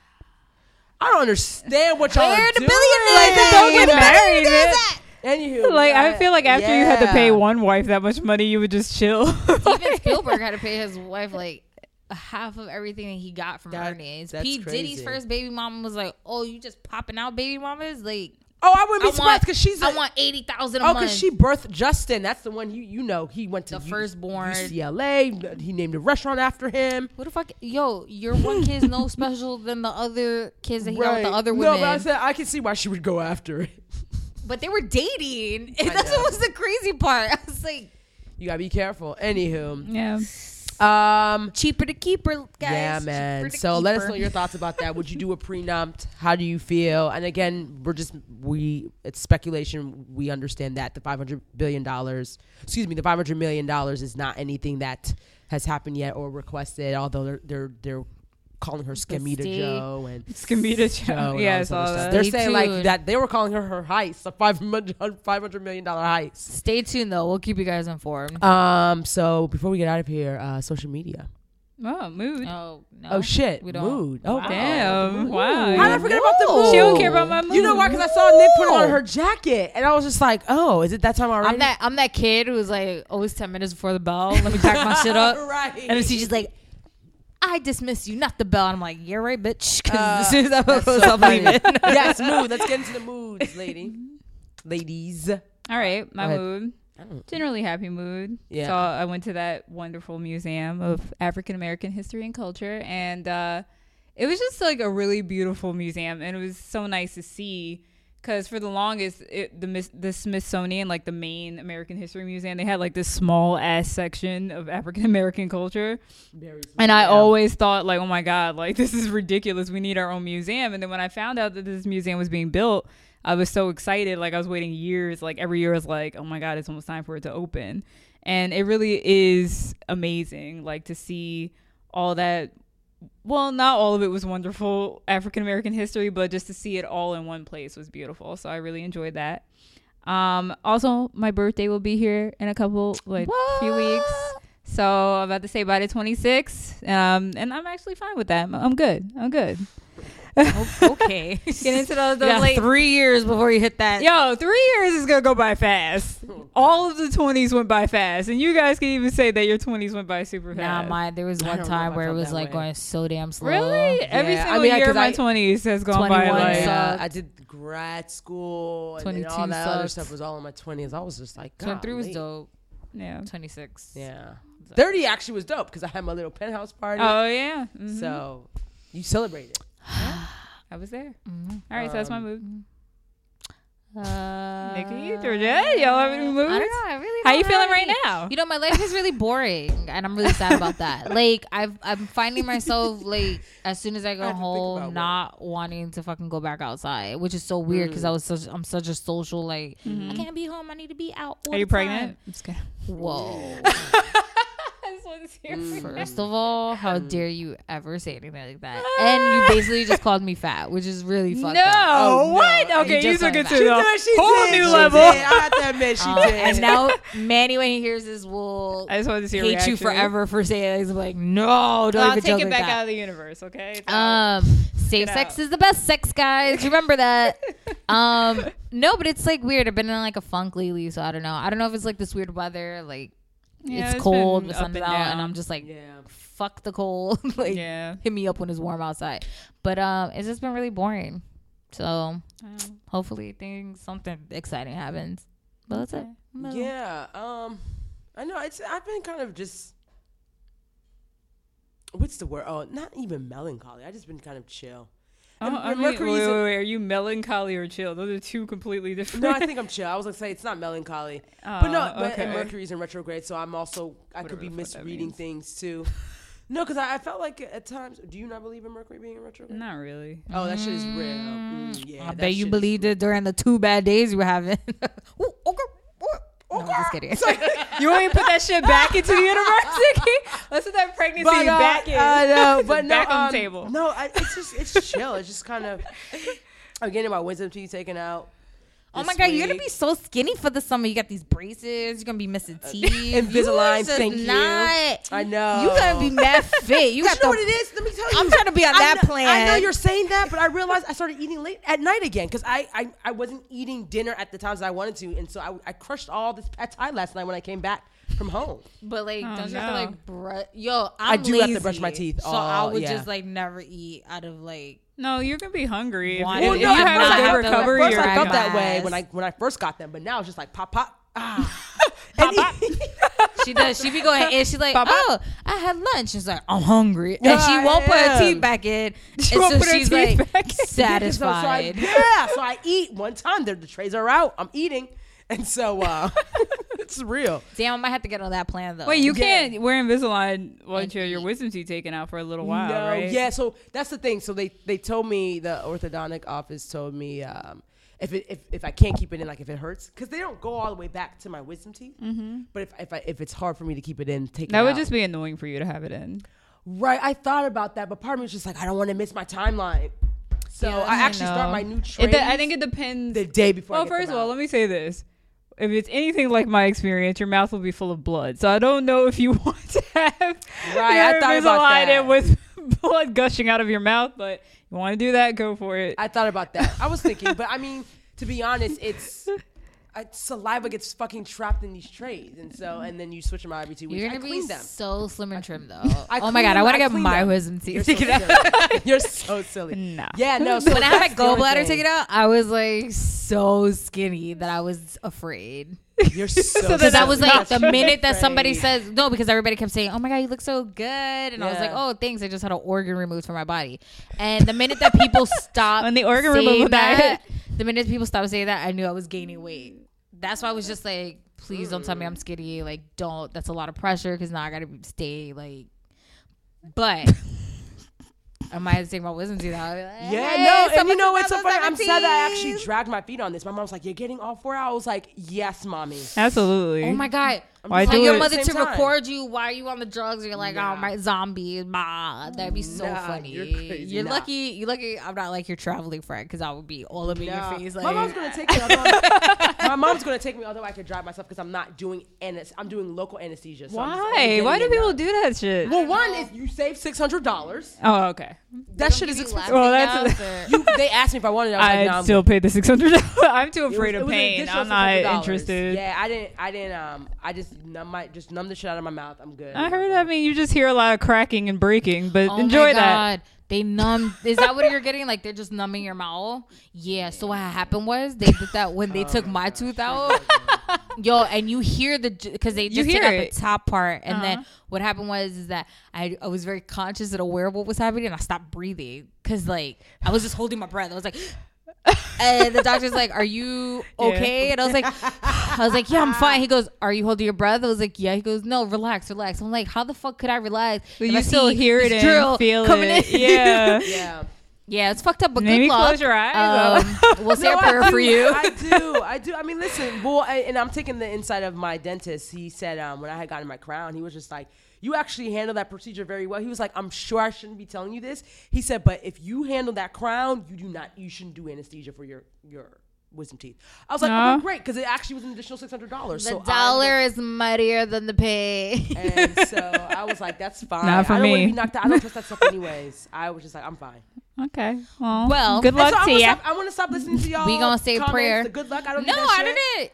I don't understand what y'all Where are the doing. billionaires at? Don't get Where the married, billionaires at? Anywho, Like I yeah, feel like after you had to pay one wife that much money, you would just chill. Even (laughs) Spielberg had to pay his wife like half of everything that he got from That- earnings. that's P Diddy's first baby mama was like, "Oh, you just popping out baby mamas? Like, Oh, I wouldn't be I surprised because she's. I a- want eighty thousand a Oh, because she birthed Justin. That's the one you you know. He went to The U- firstborn. UCLA. He named a restaurant after him. what the fuck? Yo, your one kid's no (laughs) special than the other kids that he got with the other women. No, women. but I said I can see why she would go after it. But they were dating. (laughs) And that's what was the crazy part. (laughs) I was like, You gotta be careful. Anywho, yeah. um, cheaper to keep her, guys. yeah, man. So keep let us know your thoughts about that. Would you do a (laughs) prenup? How do you feel? And again, we're just we it's speculation. We understand that the five hundred billion dollars, excuse me, the five hundred million dollars is not anything that has happened yet or requested. Although they're they're they're calling her Scamita Joe and Scamita Joe Joe. Yeah, all I saw that. They're Stay saying like that they were calling her her heist, a 500 $500 million heist. Stay tuned though. We'll keep you guys informed. Um, so before we get out of here, uh, social media. Oh, mood. Oh no. Oh shit, We don't. mood. Oh Wow. Damn. Wow. How did I forget about the mood? She don't care about my mood. You know why? Because I saw Nick put it on her jacket, and I was just like, "Oh, is it that time already?" I'm that I'm that kid who's like always ten minutes before the bell. Let me pack my shit up. (laughs) right. And then she's just like, I dismiss you, not the bell. And I'm like, you're right, bitch. Because Uh, as soon as I That's post, so I'm funny. leaving. yes, mood. Let's get into the moods, (laughs) lady. Ladies. All right, my ahead. mood. Generally happy mood. Yeah. So I went to that wonderful museum of African American history and culture, and uh, it was just like a really beautiful museum, and it was so nice to see. Because for the longest, it, the the Smithsonian, like the main American History Museum, they had like this small ass section of African American culture, and I always thought like, oh my god, like (laughs) this is ridiculous. We need our own museum. And then when I found out that this museum was being built, I was so excited. Like I was waiting years. Like every year I was like, oh my god, it's almost time for it to open. And it really is amazing, like to see all that. Well, not all of it was wonderful African American history, but just to see it all in one place was beautiful. So I really enjoyed that. Um, also, my birthday will be here in a couple, like, few weeks. So I'm about to say by the 26th, um, and I'm actually fine with that. I'm, I'm good. I'm good. Okay. (laughs) Get into those, You those got late. three years before you hit that. Yo, three years is gonna go by fast. All of the 20s went by fast, and you guys can even say that your 20s went by super fast. Nah, fast. my there was one time where it was like way. going so damn slow. really? Every Yeah, I single mean, year of 'cause my 20s has gone by like. sucked. I did grad school, and then 22 all that other stuff was all in my twenties. I was just like, Twenty three was dope. Yeah. Twenty six. Yeah, thirty actually was dope because I had my little penthouse party. Oh yeah. Mhm. So you celebrated. I was there. Mm-hmm. All right, so that's my Um, mood. Uh, Nikki, Georgette, y'all have any moods? I don't know. I really. How you feeling right now? You know, my life is really boring, and I'm really sad about that. (laughs) Like, I've I'm finding myself like as soon as I I go had to think about home, not wanting to fucking go back outside, which is so weird because I was such I'm such a social like I can't be home. I need to be out. Are you time. pregnant? I'm just kidding. Whoa. (laughs) (laughs) I just wanted to hear Mm. from you. First of all, how dare you ever say anything like that? And you (laughs) basically just called me fat, which is really fucked No, up. Oh, no. what? Okay, you just took went it back. to She the whole new level. I have to admit, she Uh, (laughs) did. and now Manny, when he hears this, will I just wanted to see your hate you reaction. forever for saying it. He's like, no, don't I'll even take joke it like back that. out of the universe, okay? It's out. Um, safe Get sex out. is the best sex, guys. (laughs) Remember that. um, no, but it's like weird. I've been in like a funk lately, so I don't know. I don't know if it's like this weird weather, like Yeah, it's it's cold, the sun's and out, and. I'm just like, yeah. fuck the cold. (laughs) like, yeah. hit me up when it's warm outside. But um, it's just been really boring. So hopefully, things something exciting happens. But that's it. No. Yeah. Um, I know. It's. I've been kind of just. What's the word? Oh, not even melancholy. I just been kind of chill. Oh, I when mean, wait, Mercury's wait, wait, Are you melancholy or chill? Those are two completely different. No, I (laughs) think I'm chill. I was gonna say it's not melancholy, Oh, but no. But okay. and Mercury's in retrograde, so I'm also I could be the fuck that misreading things too. No, because I, I felt like at times. Do you not believe in Mercury being in retrograde? Not really. Oh, that shit is real. Mm, yeah, I bet you believed it during the two bad days you were having. (laughs) Ooh, okay. No, I'm just kidding. (laughs) You want me to put that shit back into the universe, Nikki? (laughs) Let's put that pregnancy But, uh, back in. uh, no, (laughs) but no, back on um, the table. No, I, it's just it's chill. It's just kind of I'm getting my wisdom teeth taken out. Oh my god, you're gonna be so skinny for the summer. You got these braces. You're gonna be missing uh, (laughs) teeth. Invisalign, You just thank you. I know. You're gonna be mad fit. You (laughs) got you know the what it is? Let me tell you. I'm trying to be on I that know- plan. I know you're saying that, but I realized I started eating late at night again because I, I I wasn't eating dinner at the times I wanted to, and so I, I crushed all this pad thai last night when I came back from home. But like, Oh, don't you have to like brush? Yo, I'm I do have to brush my teeth So I would yeah. just like never eat out of like. No, you're gonna be hungry. If, Why? if Well, you have a first good have to, like, recovery, First, you're I felt that way when I when I first got them, but now it's just like pop pop. Ah. (laughs) And- She does. She be going in. She's like, Papa. oh, I had lunch. She's like, I'm hungry, and Yeah, she won't put her teeth back in. (laughs) She and won't so put her she's teeth like back in. So, (laughs) so I, satisfied. yeah, so I eat one time. The, the trays are out. I'm eating, and so uh, (laughs) it's real. Damn, I might have to get on that plan though. Wait, you Yeah. can't wear Invisalign while And you your wisdom teeth taken out for a little while, no, right? yeah. So that's the thing. So they they told me the orthodontic office told me um, if it if, if I can't keep it in, like if it hurts, because they don't go all the way back to my wisdom teeth. Mm-hmm. But if if I, if it's hard for me to keep it in, take That it would out. just be annoying for you to have it in. right. I thought about that, but part of me was just like, I don't want to miss my timeline. So Yeah, I I actually start my new It, train. de- I think it depends. the day before. I well, get them first of all, let me say this. If it's anything like my experience, your mouth will be full of blood. So I don't know if you (laughs) want to have Right, I thought about that. with (laughs) blood gushing out of your mouth, but you want to do that, go for it. I thought about that. I was thinking, but I mean, to be honest, it's (laughs) uh, saliva gets fucking trapped in these trays, and so and then you switch them out every two weeks. You're gonna be clean them. so slim and trim though. (laughs) I oh my clean god, I want to get clean my them. wisdom You're teeth so taken out. You're so silly. (laughs) (laughs) Nah. Yeah, no. So when I had my that's the only gallbladder taken out, I was like so skinny that I was afraid. You're so. that Because I was like, the That's minute that somebody great. says no, because everybody kept saying, "Oh my god, you look so good," and I was like, "Oh, thanks." I just had an organ removed from my body, and the minute that people stopped When the organ saying removal that, the minute people stopped saying that, I knew I was gaining weight. That's why I was just like, "Please don't tell me I'm mm. skinny. Like, don't. That's a lot of pressure because now I gotta stay like." But (laughs) I might have to take my wisdom teeth out. Like, Yeah, "Hey, no, and you know took what's so funny? those I'm sad that I actually dragged my feet on this. My mom's like, "You're getting all four out." I was like, "Yes, mommy." Absolutely. Oh my god! Why Tell do your it? mother to time. record you while you on the drugs. You're like, Nah. oh my zombie, ma. That'd be so Nah, funny. you're crazy. You're Nah. lucky. You're lucky. I'm not like your traveling friend because I would be all up in Nah. your face. Like, my mom's gonna take me. Although, (laughs) my mom's gonna take me. Although I could drive myself because I'm not doing anes- I'm doing local anesthesia. So I'm just only Why? Why do people do that shit? Well, one is you save six hundred dollars. oh, okay. That shit is expensive. Well, that's- You, they asked me if I wanted. it. I was like, I'd no, I'm still pay the six hundred. (laughs) I'm too It was- afraid of pain. I'm not interested. Yeah, I didn't. I didn't. Um, I just numb my just numb the shit out of my mouth. I'm good. I heard. I mean, you just hear a lot of cracking and breaking, but Oh enjoy my that. God. They numb. Is that what you're getting? Like they're just numbing your mouth? Yeah. So what happened was they did that when they took my tooth out. (laughs) Yo, and you hear the because they You just hear took out it. the top part, and then Uh-huh. what happened was is that I I was very conscious and aware of what was happening, and I stopped breathing because like I was just holding my breath. I was like. And the doctor's like, "Are you okay?" And I was like, (sighs) "I was like, yeah, I'm fine." He goes, "Are you holding your breath?" I was like, "Yeah." He goes, "No, relax, relax." I'm like, "How the fuck could I relax?" But you I still hear it and feel coming it. in?" (laughs) Yeah. Yeah. yeah, it's fucked up, but Maybe good luck. close your eyes. Um, we'll (laughs) say No, a prayer for you. I do. I do. I mean, listen. Well, I, and I'm taking the inside of my dentist. He said um, when I had gotten my crown, he was just like, "You actually handled that procedure very well." He was like, "I'm sure I shouldn't be telling you this." He said, "But if you handle that crown, you do not. You shouldn't do anesthesia for your your." Wisdom teeth. I was like, Aw. oh, great, because it actually was an additional six hundred dollars. the so I'm- dollar is mightier than the pay. and so (laughs) I was like, that's fine. Not for I don't want me. to be knocked out. I don't trust that stuff anyways. I was just like, I'm fine. Okay. Well, Well, good luck so I to wanna you. stop- I want to stop listening to y'all. We gonna say comments, prayer. The good luck. I don't no, I didn't.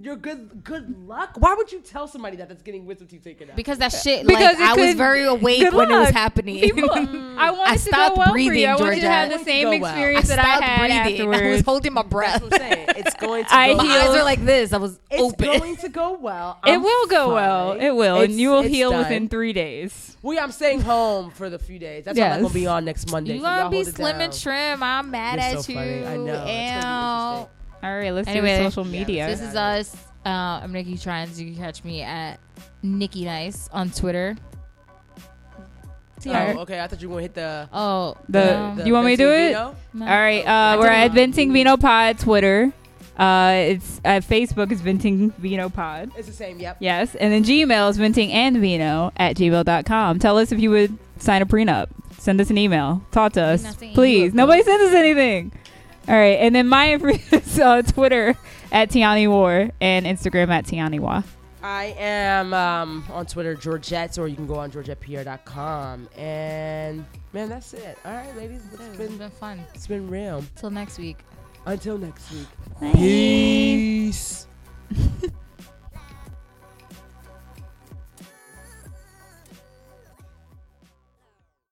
You're good. Good mm. luck. Why would you tell somebody that that's getting wisdom teeth taken out? Because that shit, Because like, it I was very awake good when it was happening. People, (laughs) I mm. want I to go stopped well for breathing, you. I want you to have the same It's going well. experience I that I stopped had breathing. I was holding my breath. That's what I'm saying. It's going to (laughs) I go My eyes were like this. I was It's open. It's going (laughs) to go well. It I'm will go well. It will, and you will heal done. within three days. Well, I'm staying home for the few days. That's why I'm gonna be on next Monday. You so gonna be slim and trim. I'm mad at you. I know. It's gonna be Ew. interesting. All right, let's Anyway, do social media. This is us. Uh, I'm Nikki Trines. You can catch me at Nikki Nice on Twitter. Oh, okay. I thought you were gonna hit the. Oh, The- no. You want me to do it? No. All right, uh, we're at know. Venting Vino Pod Twitter. Uh, it's uh, Facebook is Venting Vino Pod. It's the same. Yep. Yes, and then Gmail is venting and vino at gmail.com. Tell us if you would sign a prenup. Send us an email. Talk to us, Nothing. please. Nobody sends us anything. All right, and then my (laughs) is uh, Twitter at Tiani War and Instagram at Tiani Wa. I am um, on Twitter, Georgette, or you can go on georgettepierre.com. And man, that's it. All right, ladies, it's It's been been fun. it's been real. Till next week. Until next week. Bye. Peace. (laughs)